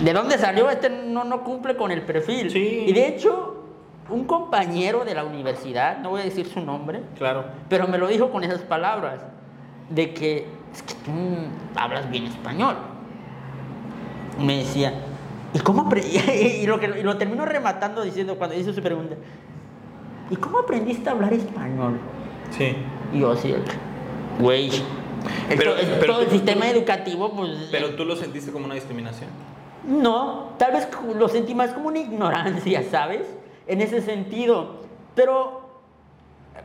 ¿de dónde salió? Este no, no cumple con el perfil. Sí. Y de hecho, un compañero de la universidad, no voy a decir su nombre, claro. pero me lo dijo con esas palabras, de que es que tú hablas bien español. me decía, ¿y cómo aprendí? *laughs* y lo, que, y lo terminó rematando diciendo cuando hizo su pregunta, ¿y cómo aprendiste a hablar español? Sí. Y yo así, güey, Pero- todo el sistema tú- educativo, pues... Pero tú lo sentiste como una discriminación. No, tal vez lo sentí más como una ignorancia, ¿sabes? En ese sentido. Pero,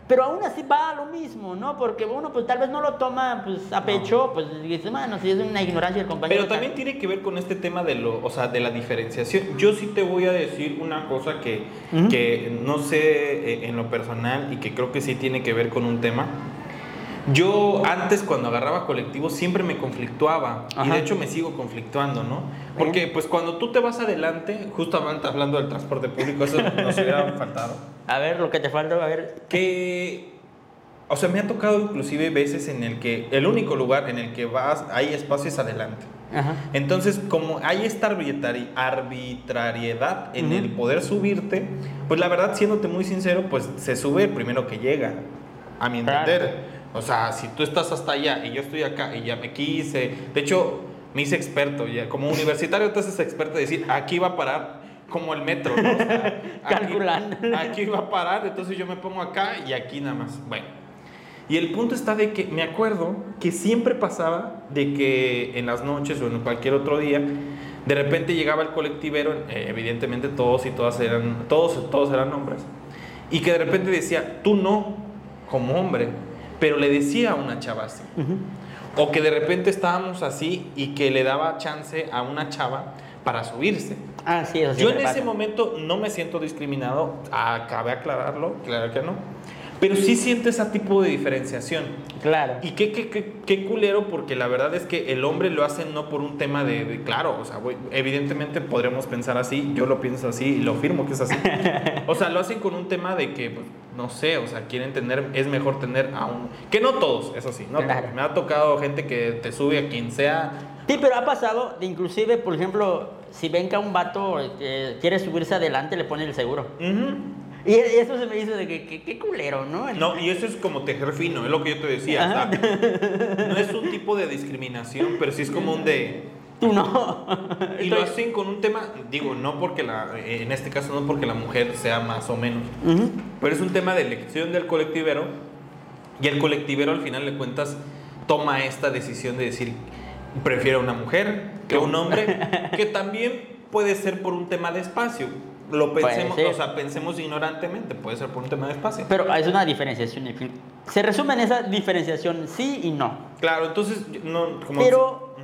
pero aún así va a lo mismo, ¿no? Porque uno pues tal vez no lo toma pues a pecho, pues dice, bueno, si es una ignorancia el compañero. Pero también tiene que ver con este tema de lo, o sea, de la diferenciación. Yo sí te voy a decir una cosa que, Ujú. que no sé eh, en lo personal y que creo que sí tiene que ver con un tema. Yo antes cuando agarraba colectivo siempre me conflictuaba y Ajá. de hecho me sigo conflictuando, ¿no? Porque pues cuando tú te vas adelante, justamente hablando del transporte público, eso nos hubiera *laughs* faltado. A ver, lo que te falta, a ver. que o sea me ha tocado inclusive veces en el que el único lugar en el que vas hay espacio es adelante Ajá. entonces como hay esta arbitrari- arbitrariedad en Ujú. el poder subirte pues la verdad siéndote muy sincero pues se sube el primero que llega a mi Claro. O sea si tú estás hasta allá y yo estoy acá y ya me quise de hecho me hice experto ya como universitario te haces experto de decir aquí va a parar como el metro ¿no? O sea, *laughs* aquí- aquí va a parar, entonces yo me pongo acá y aquí nada más. Bueno. Y el punto está de que me acuerdo que siempre pasaba de que en las noches o en cualquier otro día, de repente llegaba el colectivero, eh, evidentemente todos y todas eran, todos, todos eran hombres, y que de repente decía, tú no, como hombre, pero le decía a una chava así. O que de repente estábamos así y que le daba chance a una chava para subirse. Ah, sí, eso sí. Yo en ese momento no me siento discriminado, acabe aclararlo, claro que no, pero sí siento ese tipo de diferenciación. Claro. Y qué, qué, qué, qué culero, porque la verdad es que el hombre lo hace no por un tema de, de- claro, o sea, güey, evidentemente podremos pensar así, yo lo pienso así y lo afirmo que es así. *laughs* O sea, lo hacen con un tema de que, pues, no sé, o sea, quieren tener, es mejor tener a un... Que no todos, eso sí, no Claro. Me ha tocado gente que te sube a quien sea. Sí, pero ha pasado, inclusive, por ejemplo, si ven que a un vato eh, quiere subirse adelante, le ponen el seguro. Ujú. Y eso se me dice de que, qué culero, ¿no? No, y eso es como tejer fino, es lo que yo te decía. no es un tipo de discriminación, pero sí es como un de... Tú no. Y lo Estoy- hacen con un tema, digo, no porque la, en este caso no porque la mujer sea más o menos, Ujú. pero es un tema de elección del colectivero y el colectivero al final de cuentas toma esta decisión de decir, prefiero una mujer que un hombre, que también puede ser por un tema de espacio. Lo pensemos, o sea, pensemos ignorantemente, puede ser por un tema de espacio. Pero es una diferenciación. en fin. Se resume en esa diferenciación sí y no. Claro, entonces, no, como... Pero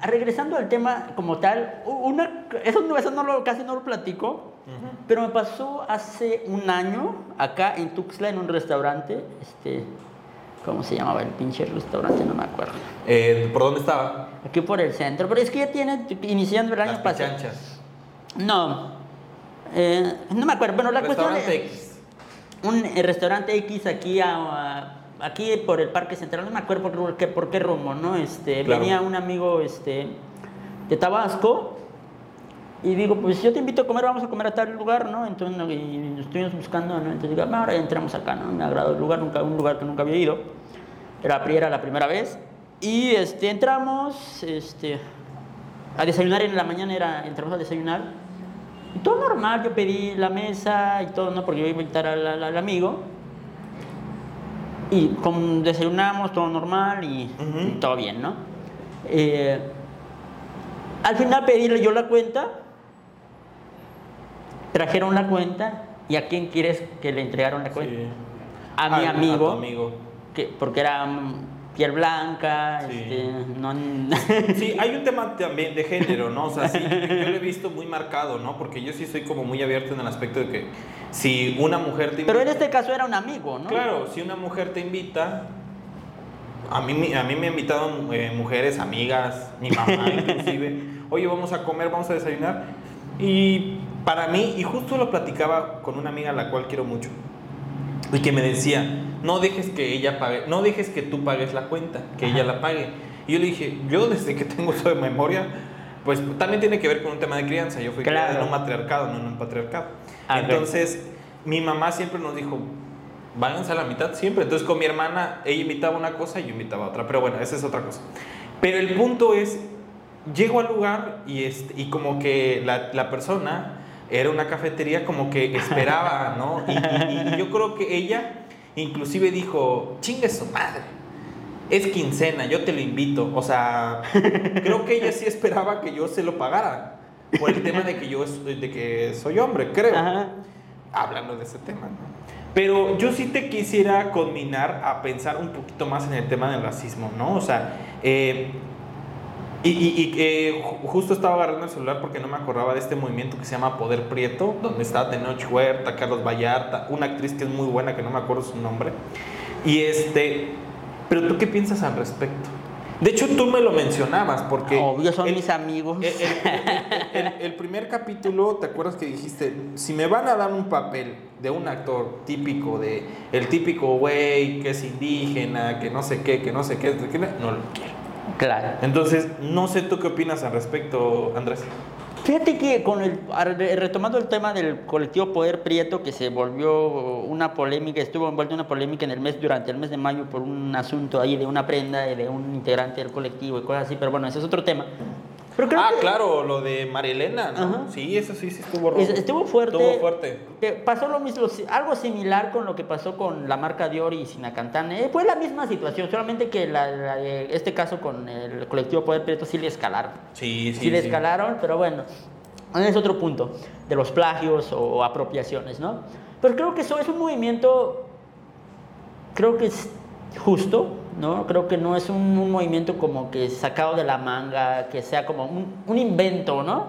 regresando al tema como tal, una, eso, no- eso no lo, casi no lo platico, pero me pasó hace un año acá en Tuxtla en un restaurante, este, ¿cómo se llamaba el pinche restaurante? No me acuerdo. Eh, ¿Por dónde estaba? Aquí por el centro, pero es que ya tiene, iniciando el año Las pasado. pichanchas. No, eh, no me acuerdo. Bueno, la cuestión es X. un eh, restaurante X aquí a, a- aquí por el Parque Central, no me acuerdo por qué, por qué rumbo, ¿no? Este, Claro. venía un amigo este, de Tabasco y digo, pues yo te invito a comer, vamos a comer a tal lugar, ¿no? Entonces no, y estuvimos buscando, ¿no? Entonces digo, "Ah, ahora entramos acá, ¿no? Me agradó el lugar, nunca, un lugar que nunca había ido. Era, era la primera vez. Y este, entramos este, a desayunar en la mañana, era, entramos a desayunar. Y todo normal, yo pedí la mesa y todo, ¿no? Porque yo iba a invitar al, al- al amigo. Y con, desayunamos, todo normal y, todo bien, ¿no? Eh, al final pedí yo la cuenta, trajeron la cuenta y a quién quieres que le entregaron la cuenta? Sí. A mi amigo, A tu amigo. Que, porque era piel blanca, Sí. este, no... *laughs* Sí, hay un tema también de género, ¿no? O sea, sí, yo lo he visto muy marcado, ¿no? Porque yo sí soy como muy abierto en el aspecto de que si una mujer te Pero en invita- este caso era un amigo, ¿no? Claro, si una mujer te invita, a mí, me- a mí me han invitado eh, mujeres, amigas, mi mamá *laughs* inclusive, oye, vamos a comer, vamos a desayunar. Y para mí, y justo lo platicaba con una amiga a la cual quiero mucho, y que me decía, no dejes que ella pague, no dejes que tú pagues la cuenta, que Ajá. ella la pague. Y yo le dije, yo desde que tengo eso de memoria, pues también tiene que ver con un tema de crianza. Yo fui criada en Claro. un matriarcado, no en un patriarcado. Ah. Entonces, mi mamá siempre nos dijo, váyanse a la mitad siempre. Entonces, con mi hermana, ella invitaba una cosa y yo invitaba otra. Pero bueno, esa es otra cosa. Pero el punto es llego al lugar y, este, y como que la, la persona era una cafetería como que esperaba, *laughs* ¿no? Y, y- y yo creo que ella inclusive dijo, chingue su madre, es quincena, yo te lo invito. O sea, creo que ella sí esperaba que yo se lo pagara. Por el tema de que yo de que soy hombre, creo. Ajá. Hablando de ese tema, ¿no? Pero yo sí te quisiera conminar a pensar un poquito más en el tema del racismo, ¿no? O sea, eh, y, y- y, eh, ju- justo estaba agarrando el celular porque no me acordaba de este movimiento que se llama Poder Prieto, donde está Tenoch Huerta, Carlos Vallarta, una actriz que es muy buena, que no me acuerdo su nombre. Y este, pero tú qué piensas al respecto? De hecho, tú me lo mencionabas porque... Obvio, son el- mis amigos. el, el- el- el primer capítulo, ¿te acuerdas que dijiste? Si me van a dar un papel de un actor típico, de el típico güey que es indígena, que no sé qué, que no sé qué, que no no lo quiero. Claro. Entonces, no sé tú qué opinas al respecto, Andrés. Fíjate que con el, ar- retomando el tema del colectivo Poder Prieto, que se volvió una polémica, estuvo envuelto en una polémica en el mes, durante el mes de mayo por un asunto ahí de una prenda de un integrante del colectivo y cosas así, pero bueno, ese es otro tema. Pero creo Ah, que claro, lo de Marilena, ¿no? Ajá. Sí, eso sí, sí estuvo rojo. es- estuvo fuerte. Estuvo fuerte. Pasó lo mismo, algo similar con lo que pasó con la marca Dior y Sinacantane. Eh, Fue la misma situación, solamente que la- la de este caso con el colectivo Poder Prieto sí le escalaron. Sí, sí, sí le sí. escalaron, pero bueno, es otro punto de los plagios o apropiaciones, ¿no? Pero creo que eso es un movimiento, creo que es justo, ¿no? Creo que no es un, un movimiento como que sacado de la manga, que sea como un, un invento, ¿no?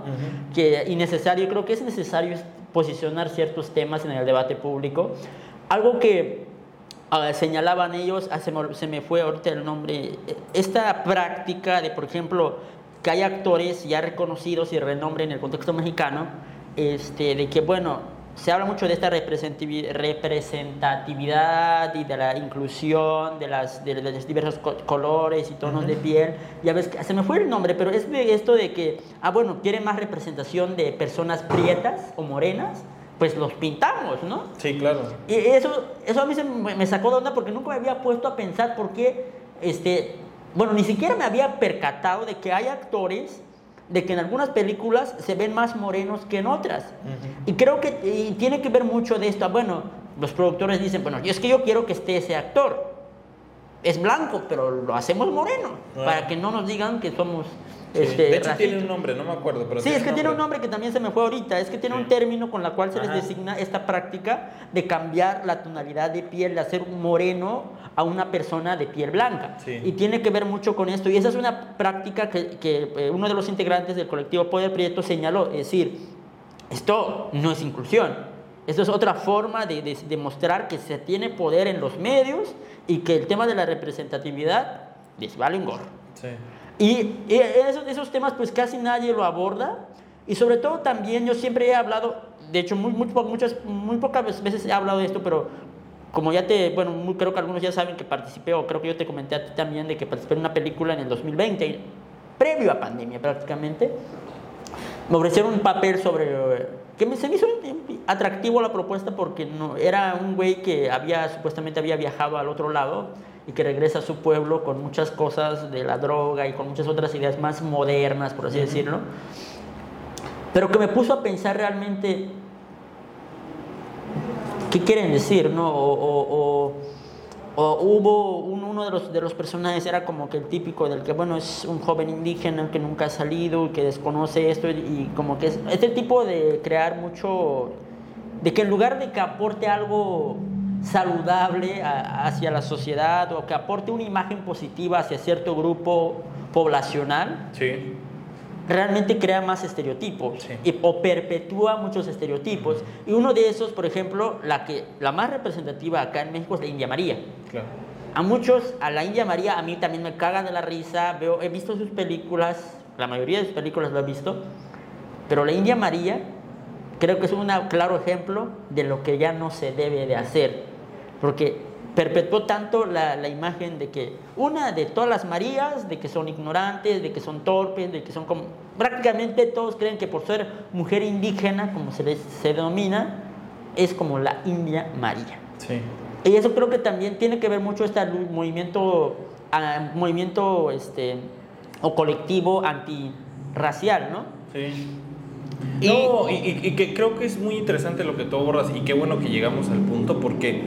Que innecesario, creo que es necesario posicionar ciertos temas en el debate público. Algo que ah, señalaban ellos, ah, se, me, se me fue ahorita el nombre, esta práctica de, por ejemplo, que hay actores ya reconocidos y de renombre en el contexto mexicano, este, de que, bueno, se habla mucho de esta representativi- representatividad y de la inclusión de, las, de, los diversos co- colores y tonos de piel. Ya ves, se me fue el nombre, pero es de esto de que, ah, bueno, quieren más representación de personas prietas o morenas, pues los pintamos, ¿no? Sí, claro. Y eso, eso a mí se me me sacó de onda porque nunca me había puesto a pensar por qué, este, bueno, ni siquiera me había percatado de que hay actores de que en algunas películas se ven más morenos que en otras. Y creo que y tiene que ver mucho de esto. Bueno, los productores dicen, bueno, es que yo quiero que esté ese actor. Es blanco, pero lo hacemos moreno, Ah. para que no nos digan que somos... Sí. Este, de hecho, racistas. tiene un nombre, no me acuerdo. Pero Sí, es que tiene un nombre que también se me fue ahorita. Es que tiene Sí. un término con la cual se les designa esta práctica de cambiar la tonalidad de piel, de hacer un moreno a una persona de piel blanca. Sí. Y tiene que ver mucho con esto. Y esa es una práctica que, que, eh, uno de los integrantes del colectivo Poder Prieto señaló. Es decir, esto no es inclusión. Esto es otra forma de, de- de mostrar que se tiene poder en los medios y que el tema de la representatividad les vale un gorro. Sí. Y, y esos, esos temas pues casi nadie lo aborda y sobre todo también yo siempre he hablado, de hecho muy, muy, muchas, muy pocas veces he hablado de esto, pero como ya te, bueno, muy- creo que algunos ya saben que participé o creo que yo te comenté a ti también de que participé en una película en el 2020, previo a pandemia prácticamente, me ofrecieron un papel sobre que me, se me hizo atractivo la propuesta porque no, era un güey que había supuestamente había viajado al otro lado y que regresa a su pueblo con muchas cosas de la droga y con muchas otras ideas más modernas, por así decirlo. Pero que me puso a pensar realmente qué quieren decir, ¿no? O, o- o- o hubo un- uno de los, de los personajes, era como que el típico del que, bueno, es un joven indígena que nunca ha salido, que desconoce esto, y, y como que es este tipo de crear mucho, de que en lugar de que aporte algo saludable a- hacia la sociedad o que aporte una imagen positiva hacia cierto grupo poblacional, Sí. Realmente crea más estereotipos Sí. y, o perpetúa muchos estereotipos. Y uno de esos, por ejemplo, la, que, la más representativa acá en México es la India María. Claro. A muchos, a la India María, a mí también me cagan de la risa. Veo, he visto sus películas, la mayoría de sus películas lo he visto, pero la India María creo que es un claro ejemplo de lo que ya no se debe de hacer, porque perpetuó tanto la, la imagen de que una de todas las Marías, de que son ignorantes, de que son torpes, de que son como... Prácticamente todos creen que por ser mujer indígena, como se les se denomina, es como la India María. Sí. Y eso creo que también tiene que ver mucho este movimiento, ah, movimiento este, o colectivo antirracial, ¿no? Sí. no, y, que creo que es muy interesante lo que tú borras y qué bueno que llegamos al punto porque,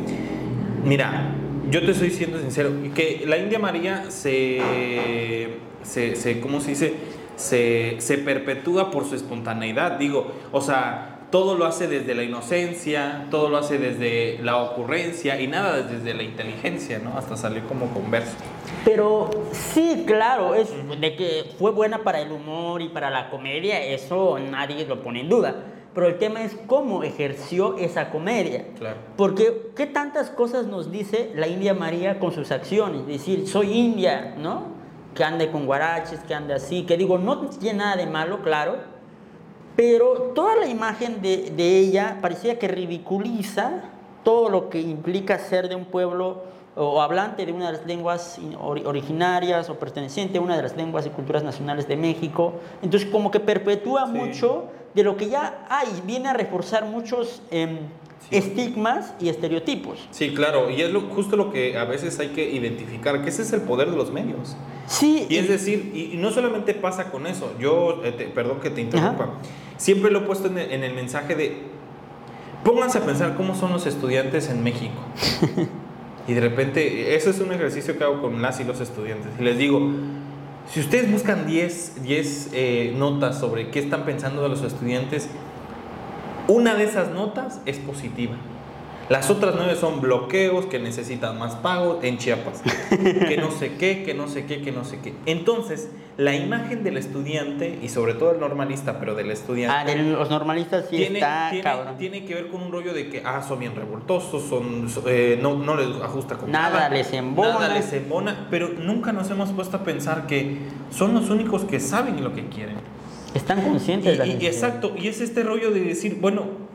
mira, yo te estoy siendo sincero, que la India María se, se, se ¿cómo se dice? Se, se perpetúa por su espontaneidad, digo, o sea, todo lo hace desde la inocencia, todo lo hace desde la ocurrencia y nada desde la inteligencia, ¿no? Hasta salió como converso. Pero sí, claro, es de que fue buena para el humor y para la comedia, eso nadie lo pone en duda. Pero el tema es cómo ejerció esa comedia. Claro. Porque qué tantas cosas nos dice la India María con sus acciones. Decir, soy india, ¿no? Que ande con guaraches, que ande así. Que digo, no tiene nada de malo, claro pero toda la imagen de, de, ella parecía que ridiculiza todo lo que implica ser de un pueblo o hablante de una de las lenguas originarias o perteneciente a una de las lenguas y culturas nacionales de México. Entonces como que perpetúa mucho de lo que ya hay, viene a reforzar muchos em, estigmas y estereotipos. Sí, claro, y es lo, justo lo que a veces hay que identificar, que ese es el poder de los medios. Sí. Y es decir, y, no solamente pasa con eso, yo, eh, perdón que te interrumpa, siempre lo he puesto en el, mensaje de, pónganse a pensar cómo son los estudiantes en México. *laughs* y de repente, eso es un ejercicio que hago con las y los estudiantes. Y les digo, si ustedes buscan 10, 10 eh, notas sobre qué están pensando de los estudiantes, una de esas notas es positiva. Las otras nueve son bloqueos que necesitan más pago en Chiapas. que no sé qué, que no sé qué, que no sé qué. Entonces, la imagen del estudiante, y sobre todo el normalista, pero del estudiante. Ah, de los normalistas sí tiene, está tiene, cabrón. Tiene que ver con un rollo de que, ah, son bien revoltosos, son, eh, no, no les ajusta con nada. Nada les embona. Nada les embona, pero nunca nos hemos puesto a pensar que son los únicos que saben lo que quieren. Están conscientes de la y, Exacto, y es este rollo de decir, bueno,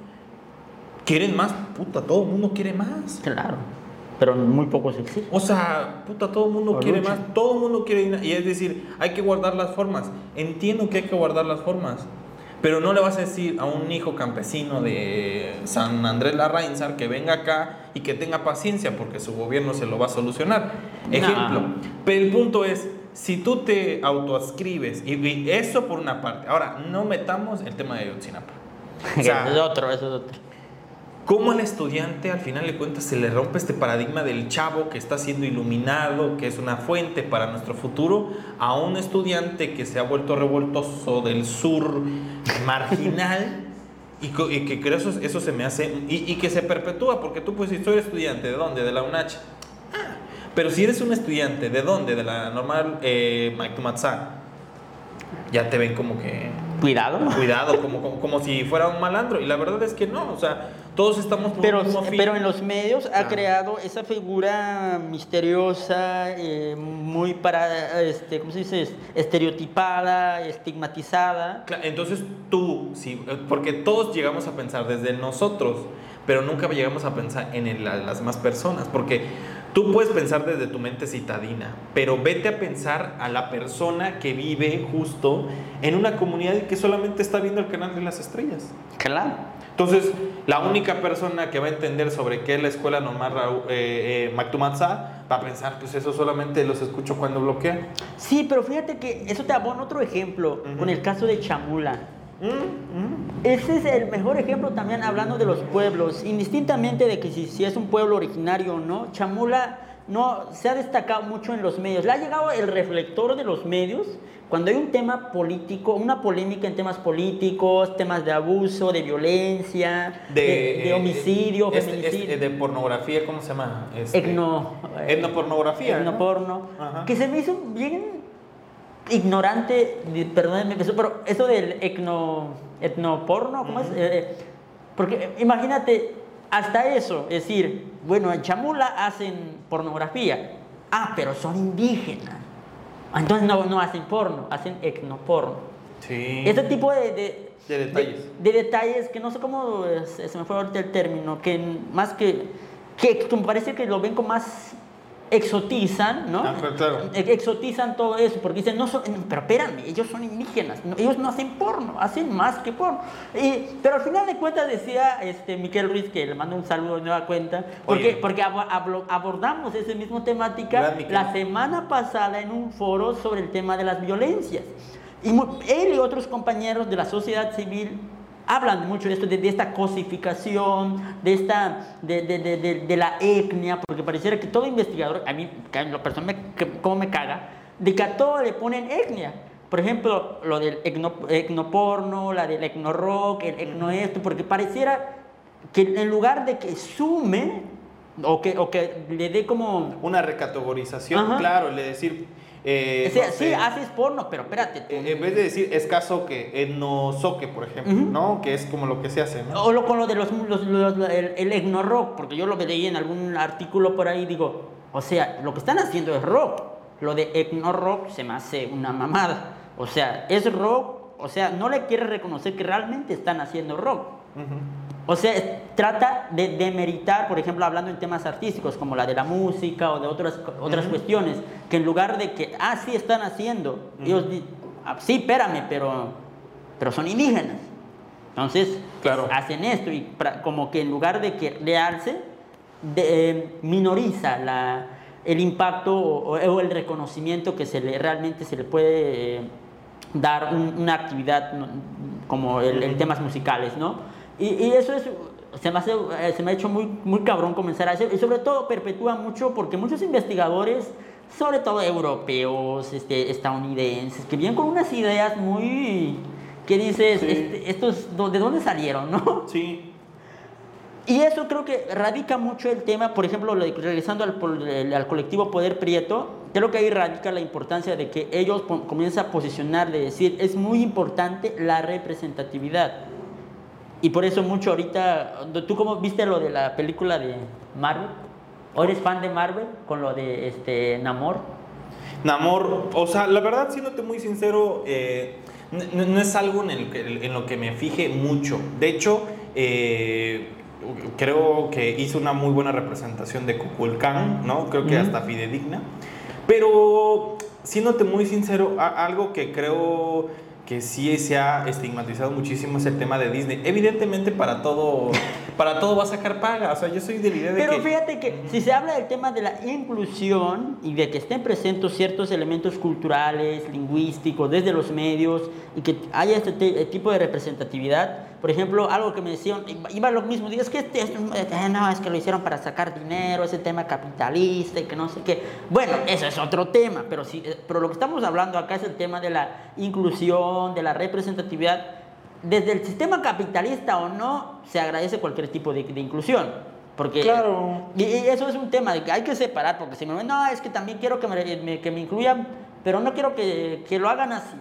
quieren más, puta, todo el mundo quiere más. Claro, pero muy pocos existen. O sea, puta, todo el mundo quiere más, todo el mundo quiere y es decir, hay que guardar las formas. Entiendo que hay que guardar las formas, pero no le vas a decir a un hijo campesino de San Andrés Larrainzar que venga acá y que tenga paciencia porque su gobierno se lo va a solucionar. Ejemplo. Pero el punto es, si tú te autoascribes, y, eso por una parte, ahora no metamos el tema de Yotzinapa. O *laughs* sea, es otro, eso es otro. ¿Cómo al estudiante al final de cuentas se le rompe este paradigma del chavo que está siendo iluminado, que es una fuente para nuestro futuro, a un estudiante que se ha vuelto revoltoso del sur marginal? Y, que creo eso, eso se me hace, y, que se perpetúa, porque tú pues si soy estudiante, ¿de dónde? De la UNACH. Ah, pero si eres un estudiante, ¿de dónde? De la normal eh, ya te ven como que... Cuidado. Cuidado, como, como, como, si fuera un malandro. Y la verdad es que no, o sea, todos estamos por pero, Pero en los medios ha creado esa figura misteriosa, eh, muy para, este, ¿cómo se dice? Estereotipada, estigmatizada. entonces tú, sí, porque todos llegamos a pensar desde nosotros, pero nunca llegamos a pensar en las demás personas, porque Tú puedes pensar desde tu mente citadina, pero vete a pensar a la persona que vive justo en una comunidad y que solamente está viendo el canal de las estrellas. Claro. Entonces, la única persona que va a entender sobre qué es la escuela normal eh, eh va a pensar, pues eso solamente los escucho cuando bloquean. Sí, pero fíjate que eso te abona otro ejemplo con el caso de Chamula. Ese es el mejor ejemplo también hablando de los pueblos, indistintamente de que si, si, es un pueblo originario o no, Chamula no se ha destacado mucho en los medios. Le ha llegado el reflector de los medios cuando hay un tema político, una polémica en temas políticos, temas de abuso, de violencia, de, homicidio, feminicidio. de pornografía, ¿cómo se llama? Este, Etno, etnopornografía. Etnoporno. Que se me hizo bien ignorante, perdónenme, pero eso del etno, etnoporno, ¿cómo es? Eh, eh, porque imagínate, hasta eso, es decir, bueno, en Chamula hacen pornografía, ah, pero son indígenas, entonces no, no hacen porno, hacen etnoporno. Sí. Ese tipo de, de, detalles. De, detalles que no sé cómo, se me fue ahorita el término, que más que, que, que me parece que lo ven con más exotizan, ¿no? Ah, claro. Exotizan todo eso, porque dicen, no son, pero espérame, ellos son indígenas, ellos no hacen porno, hacen más que porno. Y, pero al final de cuentas decía este, Miquel Ruiz, que le mando un saludo de nueva cuenta, porque, porque abordamos esa misma temática la semana pasada en un foro sobre el tema de las violencias. Y él y otros compañeros de la sociedad civil hablan mucho de esto, de, esta cosificación, de, esta, de, de, de, la etnia, porque pareciera que todo investigador, a mí, en lo personal, me, caga, de que a todo le ponen etnia. Por ejemplo, lo del etnoporno, la del etnorock, el etno esto, porque pareciera que en lugar de que sume o que, o que le dé como... Una recategorización, claro, le decir eh, sí, haces porno, pero espérate. En vez de decir escaso que etnosoque, por ejemplo, ¿no? Que es como lo que se hace, ¿no? O lo, con lo de los, el, el rock, porque yo lo leí en algún artículo por ahí, digo, o sea, lo que están haciendo es rock. Lo de rock se me hace una mamada. O sea, es rock, o sea, no le quiere reconocer que realmente están haciendo rock. O sea, trata de demeritar, por ejemplo, hablando en temas artísticos como la de la música o de otras, otras cuestiones, que en lugar de que, ah, sí están haciendo, ellos dicen, ah, sí, espérame, pero, pero son indígenas. Entonces, claro. hacen esto y como que en lugar de que realce, de, eh, minoriza la, el impacto o, el reconocimiento que se le, realmente se le puede eh, dar una actividad como el, en temas musicales, ¿no? Y, eso es, se me, hace, eh, se me ha hecho muy, muy cabrón comenzar a hacer, y sobre todo perpetúa mucho porque muchos investigadores, sobre todo europeos, este, estadounidenses, que vienen con unas ideas muy... que dices, este, estos, ¿de dónde salieron, no? Sí. Y eso creo que radica mucho el tema, por ejemplo, regresando al, al, colectivo Poder Prieto, creo que ahí radica la importancia de que ellos comiencen a posicionar, de decir, es muy importante la representatividad. Y por eso mucho ahorita, ¿tú cómo viste lo de la película de Marvel? ¿O eres fan de Marvel con lo de este Namor? Namor, o sea, la verdad, siéndote muy sincero, eh, no, es algo en, el en, lo que me fije mucho. De hecho, eh, creo que hizo una muy buena representación de Kukulkan, ¿no? Creo que hasta fidedigna. Pero, siéndote muy sincero, algo que creo que sí se ha estigmatizado muchísimo es el tema de Disney. Evidentemente para todo, para todo va a sacar paga. O sea, yo soy de la idea de Pero fíjate que si se habla del tema de la inclusión y de que estén presentes ciertos elementos culturales, lingüísticos, desde los medios y que haya este tipo de representatividad, por ejemplo, algo que me decían, iba lo mismo, digo, es que este, eh, no, es que lo hicieron para sacar dinero, ese tema capitalista y que no sé qué. Bueno, eso es otro tema, pero, sí, eh, pero lo que estamos hablando acá es el tema de la inclusión, de la representatividad. Desde el sistema capitalista o no, se agradece cualquier tipo de, inclusión. Porque, claro. Y, eso es un tema de que hay que separar, porque si me ven, no, es que también quiero que me, que me incluyan, pero no quiero que, que lo hagan así.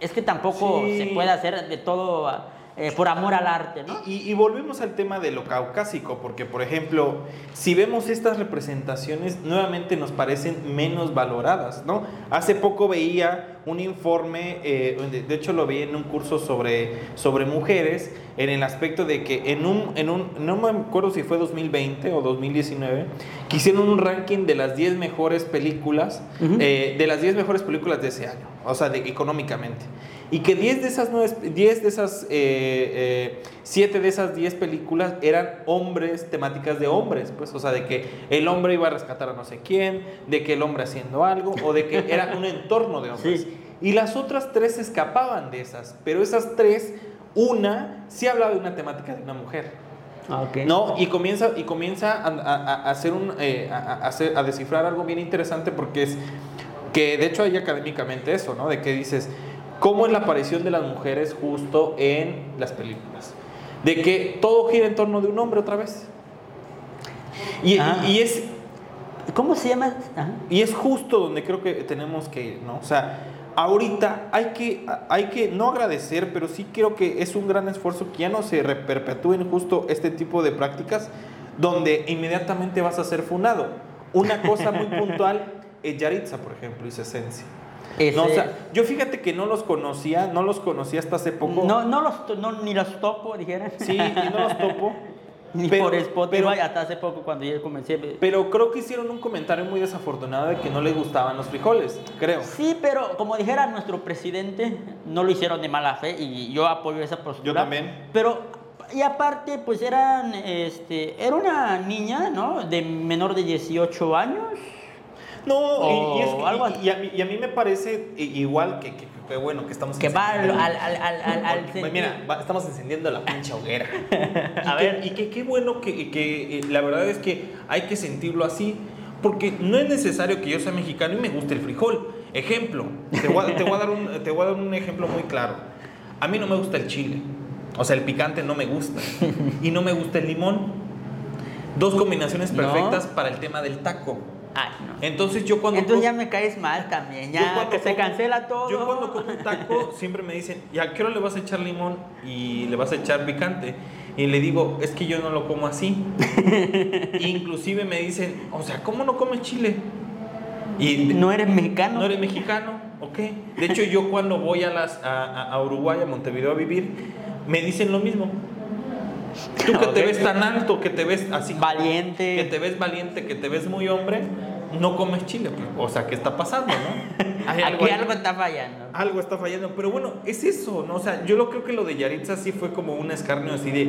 Es que tampoco se puede hacer de todo eh, por amor al arte, ¿no? Y, volvemos al tema de lo caucásico, porque por ejemplo, si vemos estas representaciones, nuevamente nos parecen menos valoradas, ¿no? Hace poco veía un informe, eh, de hecho lo vi en un curso sobre, sobre mujeres, en el aspecto de que en un, en un, no me acuerdo si fue 2020 o 2019, que hicieron un ranking de las 10 mejores películas, eh, de las 10 mejores películas de ese año, o sea, de, económicamente. Y que 10 de esas, 10 de esas, 7 eh, eh, de esas 10 películas eran hombres, temáticas de hombres, pues, o sea, de que el hombre iba a rescatar a no sé quién, de que el hombre haciendo algo, o de que era un entorno de hombres. Y las otras tres escapaban de esas, pero esas tres, una sí hablaba de una temática de una mujer. Ah, ¿No? Y comienza, y comienza a, hacer un, eh, a, hacer, a descifrar algo bien interesante porque es que de hecho hay académicamente eso, ¿no? De que dices, cómo es la aparición de las mujeres justo en las películas. De que todo gira en torno de un hombre otra vez. Y, ah. es... ¿Cómo se llama? Y es justo donde creo que tenemos que ir, ¿no? O sea, ahorita hay que, hay que no agradecer, pero sí creo que es un gran esfuerzo que ya no se perpetúen justo este tipo de prácticas donde inmediatamente vas a ser funado. Una cosa muy *laughs* puntual es Yaritza, por ejemplo, y su no, yo fíjate que no los conocía, no los conocía hasta hace poco. No, no los, ni los topo, dijeran. Sí, y no los topo. *laughs* Ni Pero- por Spotify pero- hasta hace poco cuando yo comencé. Pero creo que hicieron un comentario muy desafortunado de que no les gustaban los frijoles, creo. Sí, pero como dijera nuestro presidente, no lo hicieron de mala fe y yo apoyo esa postura. Yo también. Pero, y aparte, pues eran, este, era una niña, ¿no? De menor de 18 años. No, y- y, es que- algo y- a mí, y a mí me parece igual que, que, que bueno que estamos Que va al, al, al, al, *laughs* Mira, va- estamos encendiendo la pinche hoguera. *laughs* A y ver. Que, y que qué bueno que, que, eh, la verdad es que hay que sentirlo así, porque no es necesario que yo sea mexicano y me guste el frijol. Ejemplo, te voy, a, te voy a dar un, te voy a dar un ejemplo muy claro. A mí no me gusta el chile, o sea, el picante no me gusta, *laughs* y no me gusta el limón. Dos combinaciones No. perfectas para el tema del taco. Ay, no. Entonces yo cuando... Entonces ya me caes mal también, ya que se como- cancela todo. Yo cuando como un taco *laughs* siempre me dicen, ¿y a qué hora le vas a echar limón y le vas a echar picante? Y le digo, es que yo no lo como así. *laughs* Inclusive me dicen, o sea, ¿cómo no comes chile? Y ¿No eres mexicano? ¿No eres mexicano? ¿Ok? De hecho, yo cuando voy a, las, a- a Uruguay, a Montevideo a vivir, me dicen lo mismo. Tú que *laughs* te ves tan alto, que te ves así... Valiente. Que te ves valiente, que te ves muy hombre, no comes chile. pues, O sea, ¿qué está pasando, no? *laughs* Hay Aquí ahí- algo está fallando. algo está fallando. Pero bueno, es eso, ¿no? O sea, yo lo creo que lo de Yaritza sí fue como un escarnio así de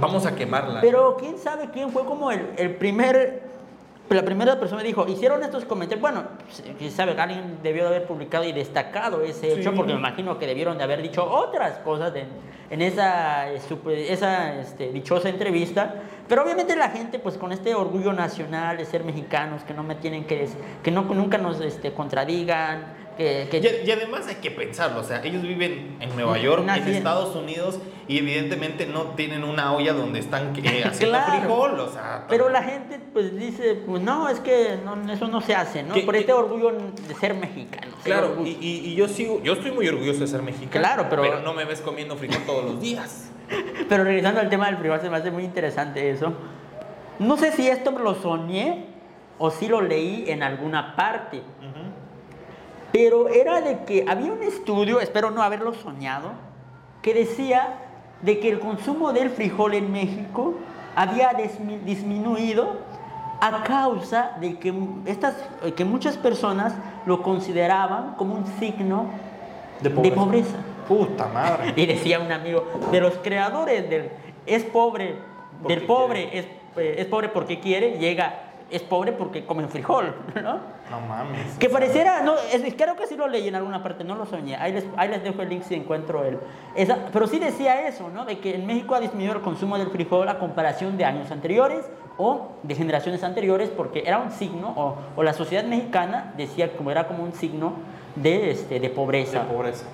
vamos a quemarla. Pero quién sabe quién fue como el, el primer, la primera persona que dijo, hicieron estos comentarios, bueno, quién sabe, alguien debió de haber publicado y destacado ese Sí. hecho, porque me imagino que debieron de haber dicho otras cosas en, en esa, eh, esa este, dichosa entrevista, pero obviamente la gente pues con este orgullo nacional de ser mexicanos, que no me tienen que, que no, nunca nos este, contradigan, que... que- Y, y además hay que pensarlo, o sea, ellos viven en Nueva York, en Estados Unidos, y evidentemente no tienen una olla donde están eh, *laughs* haciendo Claro. frijol, o sea. Pero la gente pues dice, pues no, es que no, eso no se hace, ¿no? Que- Por este orgullo de ser mexicano. Claro, y, y- y yo sigo, yo estoy muy orgulloso de ser mexicano. Claro, pero- no me ves comiendo frijol todos los días. *laughs* Pero regresando al tema del privado, se me hace muy interesante eso. No sé si esto lo soñé o si lo leí en alguna parte, pero era de que había un estudio, espero no haberlo soñado, que decía de que el consumo del frijol en México había dismi- disminuido a causa de que, estas, que muchas personas lo consideraban como un signo De de pobreza. Puta madre. *laughs* Y decía un amigo, de los creadores del es pobre, Porque del pobre es, eh, es pobre porque quiere, llega, es pobre porque come frijol, ¿no? No mames. Que pareciera, no, es- creo que sí lo leí en alguna parte, no lo soñé. Ahí les, ahí les dejo el link si encuentro el. Esa, pero sí decía eso, ¿no? De que en México ha disminuido el consumo del frijol a comparación de años anteriores o de generaciones anteriores, porque era un signo, o, o la sociedad mexicana decía como era como un signo de, este, de pobreza. De pobreza.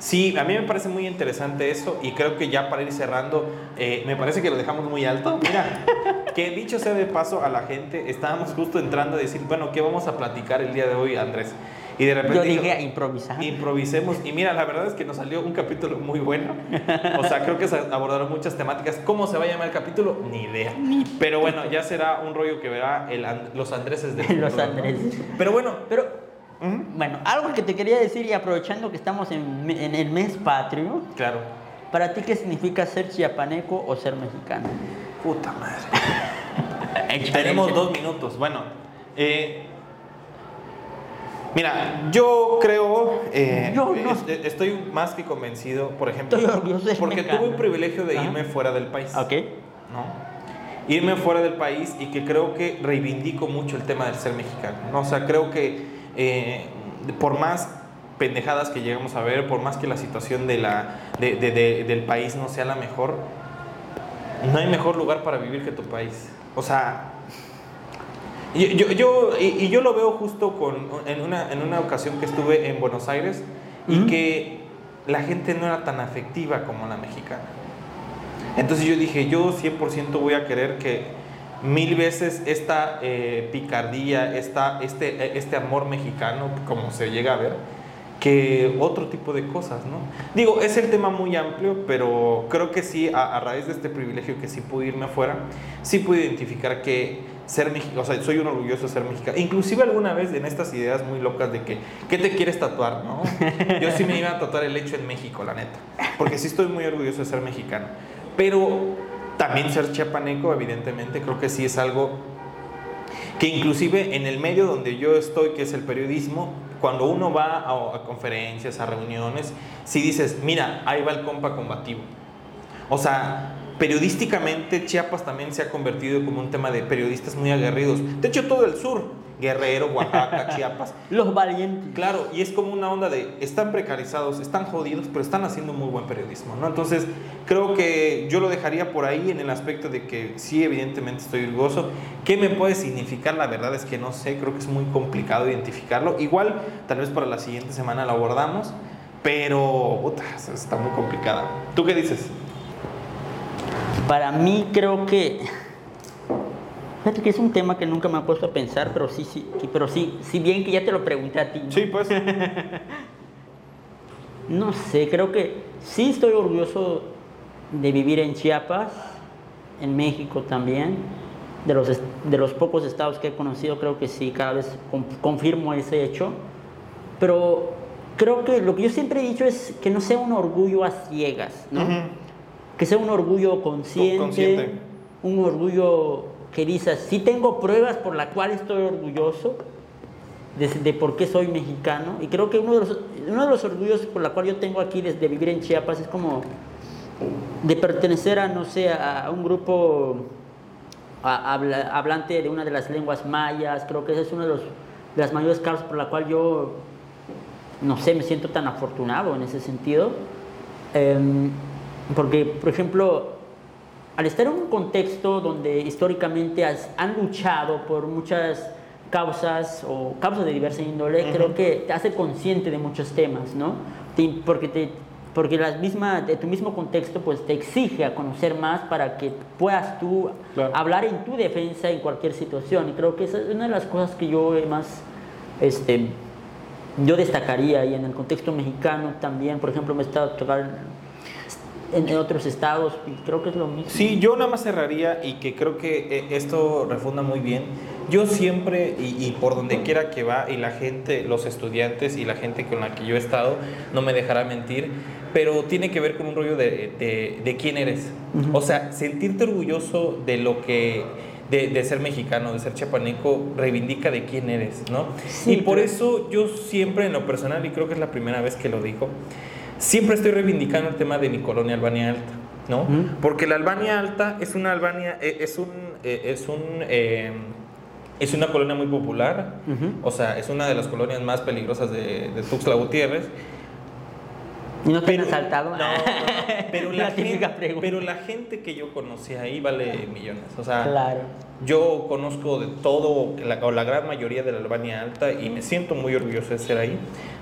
Sí, a mí me parece muy interesante eso y creo que ya para ir cerrando, eh, me parece que lo dejamos muy alto. Mira, *laughs* que dicho sea de paso a la gente, estábamos justo entrando a decir, bueno, ¿qué vamos a platicar el día de hoy, Andrés? Y de repente Yo dije a improvisar. improvisemos. Y mira, la verdad es que nos salió un capítulo muy bueno. O sea, creo que se abordaron muchas temáticas. ¿Cómo se va a llamar el capítulo? Ni idea. Pero bueno, ya será un rollo que verá el los Andreses de *laughs* Los Andreses. Pero bueno, Pero, bueno, algo que te quería decir y aprovechando que estamos en, en el mes patrio, claro. ¿para ti qué significa ser chiapaneco o ser mexicano? Puta madre. *laughs* Tenemos dos minutos. Bueno, eh, mira, yo creo, eh, Yo no- est- estoy más que convencido, por ejemplo, porque tuve el privilegio de Ajá. irme fuera del país. Ok. ¿no? Irme fuera del país y que creo que reivindico mucho el tema del ser mexicano. ¿no? O sea, creo que eh, por más pendejadas que llegamos a ver, por más que la situación de la, de- de- de- del país no sea la mejor, no hay mejor lugar para vivir que tu país. O sea, yo, yo, yo- y, y yo lo veo justo con, en, una, en una ocasión que estuve en Buenos Aires y que la gente no era tan afectiva como la mexicana. Entonces yo dije, yo 100% voy a querer que mil veces esta eh, picardía, esta, este, este amor mexicano, como se llega a ver, que otro tipo de cosas, ¿no? Digo, es el tema muy amplio, pero creo que sí, a, a raíz de este privilegio que sí pude irme afuera, sí pude identificar que ser mexicano, o sea, soy un orgulloso de ser mexicano. Inclusive alguna vez en estas ideas muy locas de que, ¿qué te quieres tatuar, no? Yo sí me iba a tatuar el hecho en México, la neta, porque sí estoy muy orgulloso de ser mexicano. Pero También ser chiapaneco, evidentemente, creo que sí es algo que inclusive en el medio donde yo estoy, que es el periodismo, cuando uno va a, conferencias, a reuniones, si dices, mira, ahí va el compa combativo. O sea, periodísticamente Chiapas también se ha convertido como un tema de periodistas muy aguerridos. De hecho, todo el sur, Guerrero, Oaxaca, *laughs* Chiapas. Los valientes. Claro, y es como una onda de, están precarizados, están jodidos, pero están haciendo muy buen periodismo, ¿no? Entonces, creo que yo lo dejaría por ahí en el aspecto de que sí, evidentemente estoy orgulloso. ¿Qué me puede significar? La verdad es que no sé, creo que es muy complicado identificarlo. Igual, tal vez para la siguiente semana lo abordamos, pero, puta, está muy complicada. ¿Tú qué dices? Para mí creo que Fíjate que es un tema que nunca me ha puesto a pensar, pero sí, sí, pero sí, si bien que ya te lo pregunté a ti. Sí, pues. *laughs* no sé, creo que sí estoy orgulloso de vivir en Chiapas, en México también. De los, de los pocos estados que he conocido, creo que sí, cada vez confirmo ese hecho. Pero creo que lo que yo siempre he dicho es que no sea un orgullo a ciegas, ¿no? Que sea un orgullo consciente, consciente, un orgullo que dice, sí tengo pruebas por las cuales estoy orgulloso de, por qué soy mexicano. Y creo que uno de, los, uno de los orgullos por la cual yo tengo aquí desde vivir en Chiapas es como de pertenecer a, no sé, a, un grupo hablante de una de las lenguas mayas. Creo que ese es uno de, los, de las mayores causas por la cual yo, no sé, me siento tan afortunado en ese sentido. Em, porque, por ejemplo, al estar en un contexto donde históricamente han luchado por muchas causas o causas de diversa índole, creo que te hace consciente de muchos temas, ¿no? porque te, porque la misma, de tu mismo contexto pues te exige a conocer más para que puedas tú hablar en tu defensa en cualquier situación. Y creo que esa es una de las cosas que yo más este, yo destacaría y en el contexto mexicano también, por ejemplo, me he estado tocando en, otros estados y creo que es lo mismo. Sí, yo nada más cerraría y que creo que eh, esto refunda muy bien. Yo siempre, y, por donde quiera que va, y la gente, los estudiantes y la gente con la que yo he estado, no me dejará mentir, pero tiene que ver con un rollo de, de, quién eres. O sea, sentirte orgulloso de lo que de, de, ser mexicano, de ser chapaneco, reivindica de quién eres, ¿no? y por eso yo siempre en lo personal, y creo que es la primera vez que lo digo, siempre estoy reivindicando el tema de mi colonia Albania Alta, ¿no? Porque la Albania Alta es una Albania, es un, eh, es un, eh, es una colonia muy popular, o sea, es una de las colonias más peligrosas de, de Tuxtla Gutiérrez. ¿Y no te han asaltado? No, no, pero, *laughs* la gente, pero la gente que yo conocí ahí vale millones. O sea, claro. yo conozco de todo, la, o la gran mayoría de la Albania Alta, y me siento muy orgulloso de ser ahí.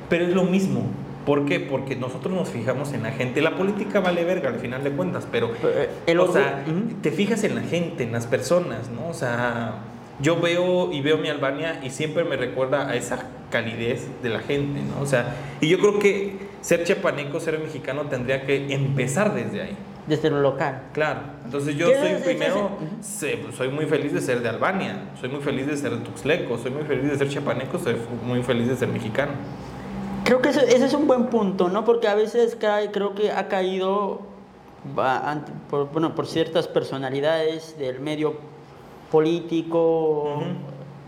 Pero es lo mismo. ¿Por qué? Porque nosotros nos fijamos en la gente. La política vale verga al final de cuentas, pero, eh, o sea, te fijas en la gente, en las personas, ¿no? O sea, yo veo y veo mi Albania y siempre me recuerda a esa calidez de la gente, ¿no? O sea, y yo creo que ser chapaneco, ser mexicano tendría que empezar desde ahí. Desde lo local. Claro. Entonces yo soy primero, soy muy feliz de ser de Albania, soy muy feliz de ser tuxleco, soy muy feliz de ser chapaneco, soy muy feliz de ser mexicano. Creo que ese, es un buen punto, ¿no? Porque a veces cae, creo que ha caído por, bueno, por ciertas personalidades del medio político.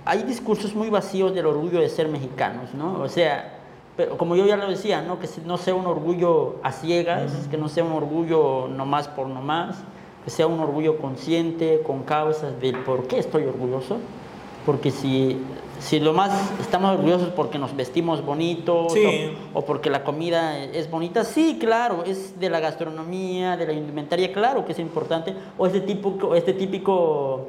Hay discursos muy vacíos del orgullo de ser mexicanos, ¿no? O sea, pero como yo ya lo decía, ¿no? Que no sea un orgullo a ciegas, que no sea un orgullo nomás por nomás, que sea un orgullo consciente, con causas del por qué estoy orgulloso. Porque si si lo más estamos orgullosos porque nos vestimos bonito o, porque la comida es bonita, sí, claro, es de la gastronomía, de la indumentaria, claro que es importante, o este típico, este típico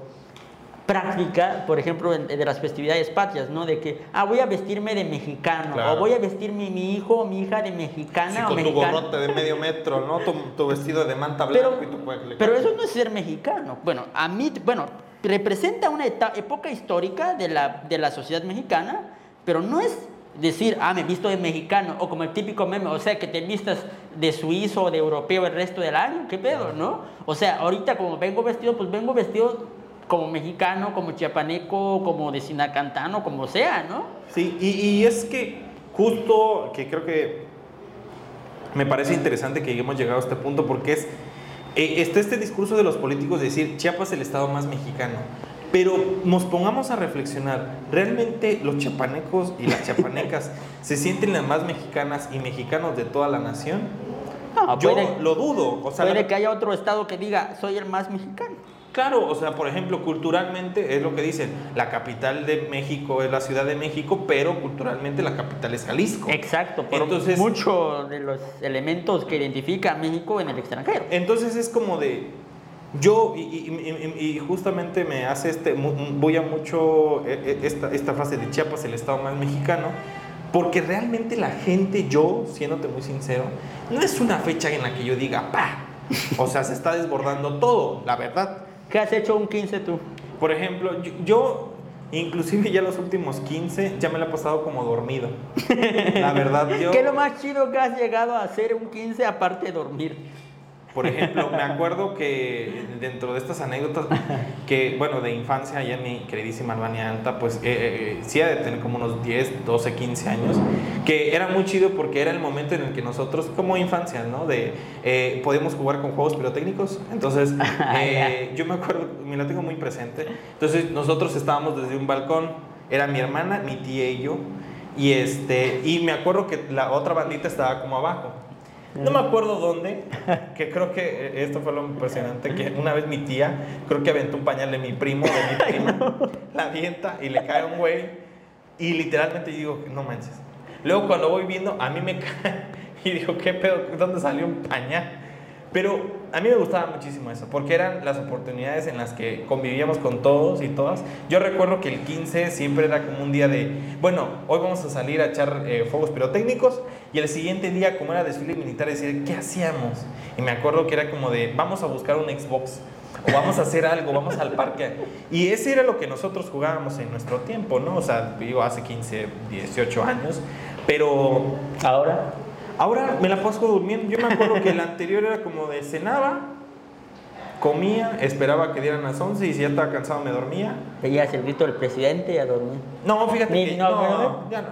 práctica, por ejemplo, de las festividades patrias, ¿no? De que, ah, voy a vestirme de mexicano, o voy a vestirme mi hijo o mi hija de mexicana sí, con tu gorrote de medio metro, ¿no? Tu, vestido de manta blanca y tu Pero eso no es ser mexicano. Bueno, a mí, bueno, representa una época histórica de la, de la sociedad mexicana, pero no es decir, ah, me visto de mexicano, o como el típico meme, o sea, que te vistas de suizo o de europeo el resto del año, ¿qué pedo, no? O sea, ahorita como vengo vestido, pues vengo vestido como mexicano, como chiapaneco, como de sinacantano, como sea, ¿no? Sí, y, y es que justo que creo que me parece interesante que hayamos llegado a este punto porque es eh, está este discurso de los políticos de decir Chiapas es el estado más mexicano. Pero nos pongamos a reflexionar, ¿realmente los chapanecos y las chapanecas *laughs* se sienten las más mexicanas y mexicanos de toda la nación? No, Yo puede- lo dudo. O sea, Puede la- que haya otro estado que diga, soy el más mexicano. Claro, o sea, por ejemplo, culturalmente es lo que dicen, la capital de México es la Ciudad de México, pero culturalmente la capital es Jalisco. Exacto, por Entonces- muchos de los elementos que identifica a México en el extranjero. Entonces es como de, yo, y, y- y- y justamente me hace este, voy a mucho eh, eh, esta, esta frase de Chiapas, el estado más mexicano, porque realmente la gente, yo, siéndote muy sincero, no es una fecha en la que yo diga, pa, o sea, se está desbordando todo, la verdad. ¿Qué has hecho un 15 tú? Por ejemplo, yo, yo, inclusive ya los últimos 15 ya me la he pasado como dormido. La verdad, *laughs* yo... ¿Qué es lo más chido que has llegado a hacer un 15 aparte de dormir? Por ejemplo, me *laughs* acuerdo que dentro de estas anécdotas, que bueno, de infancia, allá en mi queridísima Albania Alta, pues eh, eh, sí ha de tener como unos 10, 12, 15 años, que era muy chido porque era el momento en el que nosotros, como infancia, ¿no? De, eh, podemos jugar con juegos pirotécnicos. Entonces, *laughs* eh, yo me acuerdo, me la tengo muy presente. Entonces, nosotros estábamos desde un balcón, era mi hermana, mi tía y yo, y, este, y me acuerdo que la otra bandita estaba como abajo. No me acuerdo dónde, que creo que eh, esto fue lo impresionante, que una vez mi tía, creo que aventó un pañal de mi primo, de mi *laughs* prima, la avienta y le cae un güey, y literalmente digo, no manches. Luego cuando voy viendo, a mí me *laughs* cae, y digo, ¿qué pedo? ¿Dónde salió un pañal? Pero a mí me gustaba muchísimo eso, porque eran las oportunidades en las que convivíamos con todos y todas. Yo recuerdo que el 15 siempre era como un día de, bueno, hoy vamos a salir a echar eh, fuegos pirotécnicos, y el siguiente día, como era desfile militar, decir, ¿qué hacíamos? Y me acuerdo que era como de, vamos a buscar un Xbox, o vamos a hacer algo, vamos al parque. Y ese era lo que nosotros jugábamos en nuestro tiempo, ¿no? O sea, digo, hace 15, 18 años, pero Ahora, Ahora me la paso durmiendo. Yo me acuerdo que el anterior era como de cenaba, comía, esperaba que dieran las 11 y si ya estaba cansado me dormía. veías el grito del presidente y a dormir. No, fíjate Ni- que no, no, ¿verdad? ya no.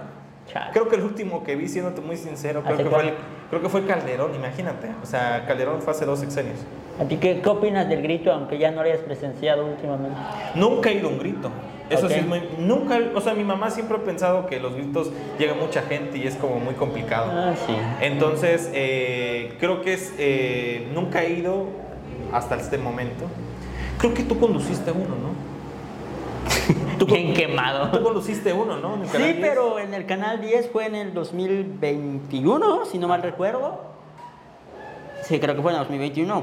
Chale. Creo que el último que vi, siéndote muy sincero, creo ¿Hace que, fue el- creo que fue Calderón, imagínate. O sea, Calderón fue hace dos sexenios. ¿A ti qué, qué opinas del grito, aunque ya no lo hayas presenciado últimamente? Nunca he ido a un grito. Eso sí es muy... Nunca, o sea, mi mamá siempre ha pensado que los gritos llega mucha gente y es como muy complicado. Ah, sí. Entonces, eh, creo que es. eh, nunca he ido hasta este momento. Creo que tú conduciste uno, ¿no? *laughs* Tú, Bien quemado. tú conduciste uno, ¿no? En el Canal Sí, 10. pero en el canal 10 fue en el 2021, si no mal recuerdo. Sí, creo que fue en el 2021.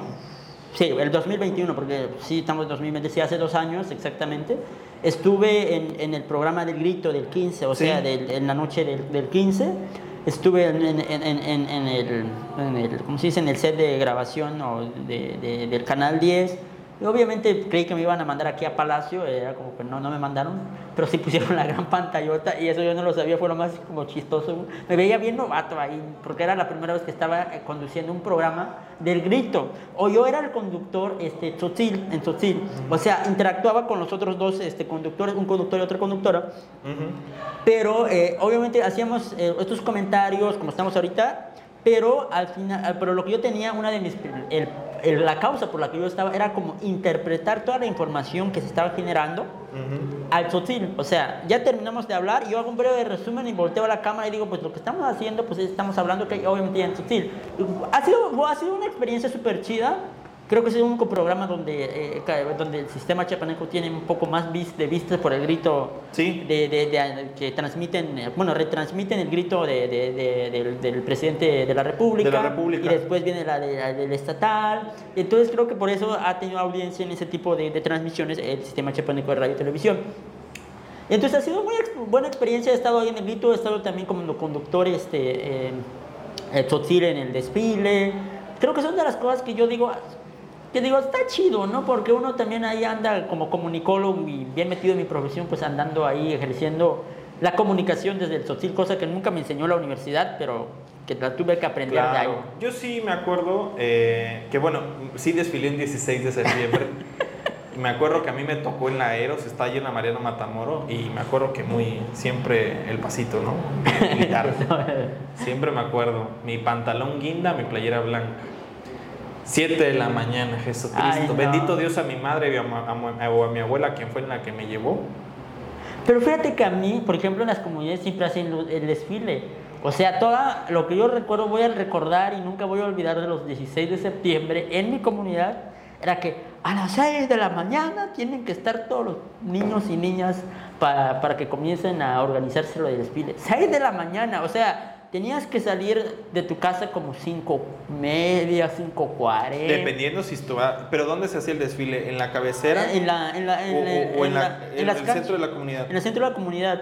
Sí, el 2021, porque sí, estamos en 2020, sí, hace dos años exactamente. Estuve en, en el programa del grito del 15, o Sí. sea, del- en la noche del, del 15. Estuve en, en- en- en- en el, en el, ¿cómo se dice? En el set de grabación o de- de- del canal 10. Y obviamente creí que me iban a mandar aquí a Palacio, era como que no, no me mandaron, pero sí pusieron la gran pantallota y eso yo no lo sabía, fue lo más como chistoso. Me veía bien novato ahí, porque era la primera vez que estaba eh, conduciendo un programa del grito. O yo era el conductor este, Tzotzil, en Tzotzil, o sea, interactuaba con los otros dos este, conductores, un conductor y otra conductora, Ujú. pero eh, obviamente hacíamos eh, estos comentarios como estamos ahorita, pero al final, al- pero lo que yo tenía, una de mis, el- la causa por la que yo estaba era como interpretar toda la información que se estaba generando Ujú. al Tzotzil. O sea, ya terminamos de hablar, y yo hago un breve resumen y volteo a la cámara y digo, pues lo que estamos haciendo, pues estamos hablando que obviamente en Tzotzil. Ha sido, ha sido una experiencia súper chida. Creo que es el único programa donde, eh, donde el sistema chapaneco tiene un poco más de vistas por el grito Sí. de, de- de- que transmiten, eh, bueno, retransmiten el grito de- de- de- del, del presidente de la República. De la República. Y después viene la, de- la del estatal. Entonces creo que por eso ha tenido audiencia en ese tipo de, de transmisiones el sistema chapaneco de radio y televisión. Entonces ha sido muy buena experiencia, he estado ahí en el grito, he estado también como conductor este, Tzotzil en el desfile. Creo que son de las cosas que yo digo, que digo, está chido, ¿no? Porque uno también ahí anda como comunicólogo y bien metido en mi profesión, pues andando ahí ejerciendo la comunicación desde el Tzotzil, cosa que nunca me enseñó la universidad, pero que la tuve que aprender de ahí. Claro. Yo sí me acuerdo eh, que, bueno, sí desfilé el 16 de septiembre. *laughs* Me acuerdo que a mí me tocó en la Aeros, está allí en la Mariano Matamoro, y me acuerdo que muy, siempre el pasito, ¿no? *laughs* Militar. *laughs* Siempre me acuerdo. Mi pantalón guinda, mi playera blanca. 7 de la mañana, Jesucristo. Ay, no. Bendito Dios a mi madre y a, o a mi abuela, quien fue la que me llevó. Pero fíjate que a mí, por ejemplo, en las comunidades siempre hacen el desfile. O sea, toda lo que yo recuerdo, voy a recordar y nunca voy a olvidar de los 16 de septiembre en mi comunidad, era que a las 6 de la mañana tienen que estar todos los niños y niñas para, para que comiencen a organizarse lo del desfile. 6 de la mañana, o sea, tenías que salir de tu casa como 5 media, 5 40. Dependiendo si estuvo. Pero ¿dónde se hacía el desfile? ¿En la cabecera? En la, en la, en o, en la- la- en en las el centro de la comunidad? En el centro de la comunidad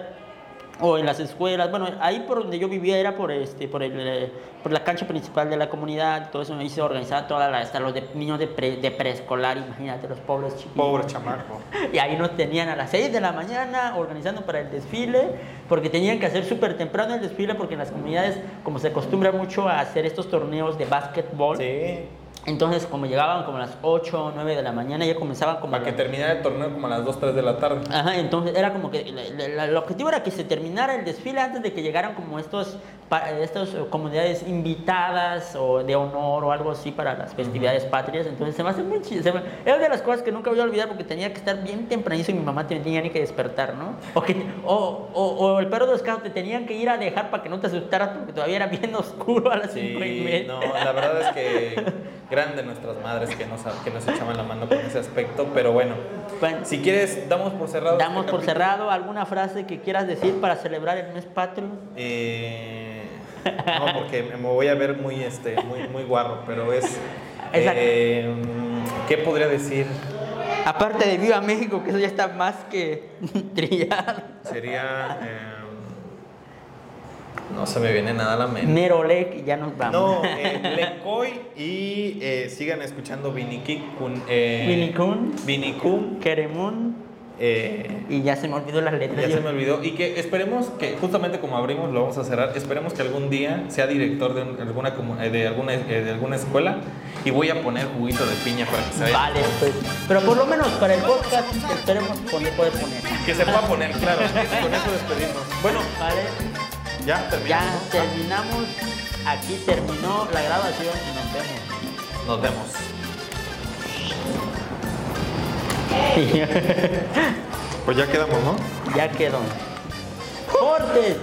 o en las escuelas, bueno, ahí por donde yo vivía era por este por el eh, por la cancha principal de la comunidad, todo eso ahí se organizaba toda la, hasta los de- niños de, pre- de preescolar, imagínate los pobres chicos. Pobre chamaco. *laughs* Y ahí nos tenían a las 6 de la mañana organizando para el desfile, porque tenían que hacer súper temprano el desfile, porque en las comunidades, como se acostumbra mucho a hacer estos torneos de básquetbol, Sí. Entonces como llegaban como a las 8 o 9 de la mañana, ya comenzaban como Para que las- terminara el torneo como a las 2, 3 de la tarde. Ajá, entonces era como que la- la- la- el objetivo era que se terminara el desfile antes de que llegaran como estos estas eh, comunidades invitadas o de honor o algo así para las festividades patrias. Entonces se me hace muy chido. me- Era de las cosas que nunca voy a olvidar porque tenía que estar bien tempranísimo y mi mamá te tenía ni que despertar, ¿no? O, que, o, o, o el perro de los scouts te tenían que ir a dejar para que no te asustaras porque todavía era bien *laughs* oscuro a las cinco y Sí, media. no, la verdad es que grande nuestras madres que nos, que nos echaban la mano con ese aspecto, pero bueno. Bueno, Si quieres, damos por cerrado. Damos este por capítulo. cerrado alguna frase que quieras decir para celebrar el mes patrio. Eh, no, *laughs* porque me voy a ver muy, este, muy, muy guarro, pero es. *laughs* Eh, ¿Qué podría decir? Aparte de Viva México, que eso ya está más que *laughs* trillado. Sería. eh, no se me viene nada a la mente. Nerolec y ya nos vamos. No, *laughs* eh, Lecoy y eh, sigan escuchando Vinikun. Eh, Vinicún, Vinicum. Queremun Eh, y ya se me olvidó las letras. ya Yo- se me olvidó. Y que esperemos que, justamente como abrimos, lo vamos a cerrar. Esperemos que algún día sea director de, un- alguna, eh, de, alguna, eh, de alguna escuela. Y voy a poner juguito de piña para que se vaya. Vale, pues. Pero por lo menos para el podcast esperemos poder, poder poner. Que se pueda poner, claro. Con eso despedimos. Bueno, Vale, ya ya terminamos. ¿no? terminamos. Aquí terminó la grabación y nos vemos. Nos vemos. *laughs* Pues ya quedamos, ¿no? ya quedó. ¡Cortes!